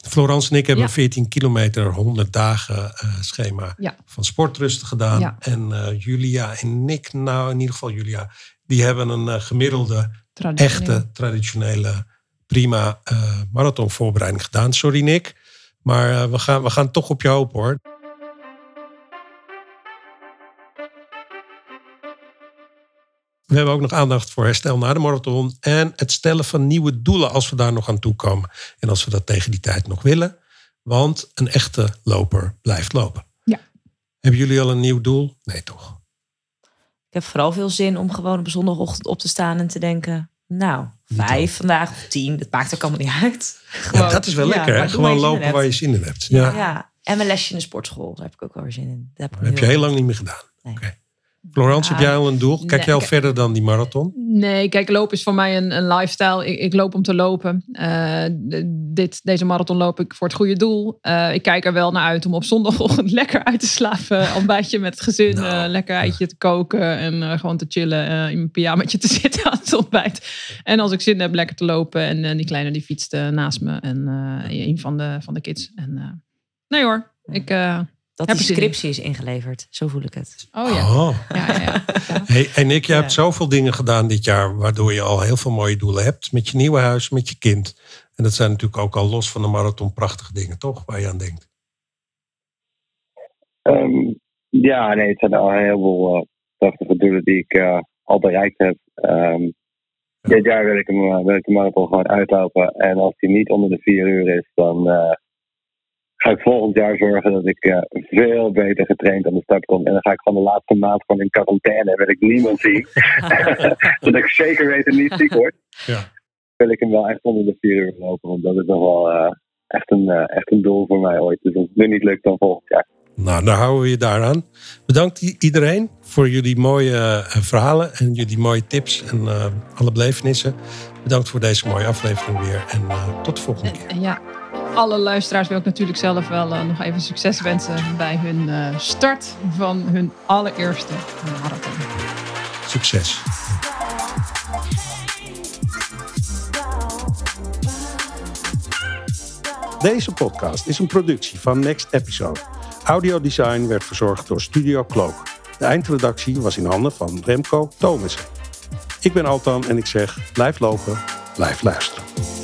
Florence en ik hebben
Ja.
een 14 kilometer, 100 dagen eh, schema
Ja.
van sportrusten gedaan.
Ja.
En eh, Julia en Nick, nou in ieder geval Julia, die hebben een eh, gemiddelde,
Traditioneel.
echte, traditionele prima marathonvoorbereiding gedaan. Sorry Nick, maar we, gaan, we gaan toch op je hoop hoor. We hebben ook nog aandacht voor herstel na de marathon en het stellen van nieuwe doelen als we daar nog aan toe komen. En als we dat tegen die tijd nog willen. Want een echte loper blijft lopen.
Ja.
Hebben jullie al een nieuw doel? Nee, toch?
Ik heb vooral veel zin om gewoon op zondagochtend op te staan en te denken... Nou, vijf vandaag of tien, dat maakt ook allemaal niet uit.
Gewoon, ja, dat is wel lekker, hè? Gewoon lopen waar je zin in hebt. Ja.
ja. en mijn lesje in de sportschool, daar heb ik ook wel weer zin in. Dat
heb, heb je heel lang niet meer gedaan. Nee. Okay. Florence, heb jij al een doel? Kijk jij al verder dan die marathon?
Nee, kijk, lopen is voor mij een, een lifestyle. Ik, ik, loop om te lopen. Uh, dit, deze marathon loop ik voor het goede doel. Uh, ik kijk er wel naar uit om op zondagochtend <laughs> lekker uit te slapen. <laughs> Ontbijtje met het gezin, nou, uh, lekker eitje te koken. En gewoon te chillen, in mijn pyjamaatje te <laughs> zitten aan het ontbijt. En als ik zin heb, lekker te lopen. En die kleine die fietst naast me. En een van de, van de kids. En, nee hoor, ik
dat de scriptie is ingeleverd. Zo voel ik het.
Oh ja. Oh. ja, ja, ja.
Hey, en Nick, je hebt zoveel dingen gedaan dit jaar... waardoor je al heel veel mooie doelen hebt. Met je nieuwe huis, met je kind. En dat zijn natuurlijk ook al los van de marathon prachtige dingen, toch? Waar je aan denkt.
Um, ja, nee, het zijn al heel veel uh, prachtige doelen die ik uh, al bereikt heb. Um, dit jaar wil ik, hem, uh, wil ik de marathon gewoon uitlopen. En als die niet onder de vier uur is, dan ga ik volgend jaar zorgen dat ik uh, veel beter getraind aan de start kom. En dan ga ik van de laatste maand gewoon in quarantaine en wil ik niemand zien. <laughs> <laughs> Zodat ik zeker weten niet ziek word.
Ja.
Wil ik hem wel echt onder de vier uur lopen. Want dat is nog wel uh, echt, een, uh, echt een doel voor mij ooit. Dus als het nu niet lukt, dan volgend jaar.
Nou, dan houden we je daaraan. Bedankt iedereen voor jullie mooie verhalen en jullie mooie tips en alle belevenissen. Bedankt voor deze mooie aflevering weer en tot de volgende keer.
Ja alle luisteraars wil ik natuurlijk zelf wel uh, nog even succes wensen bij hun uh, start van hun allereerste marathon.
Succes. Deze podcast is een productie van Next Episode. Audiodesign werd verzorgd door Studio Cloak. De eindredactie was in handen van Remco Thomassen. Ik ben Altan en ik zeg blijf lopen, blijf luisteren.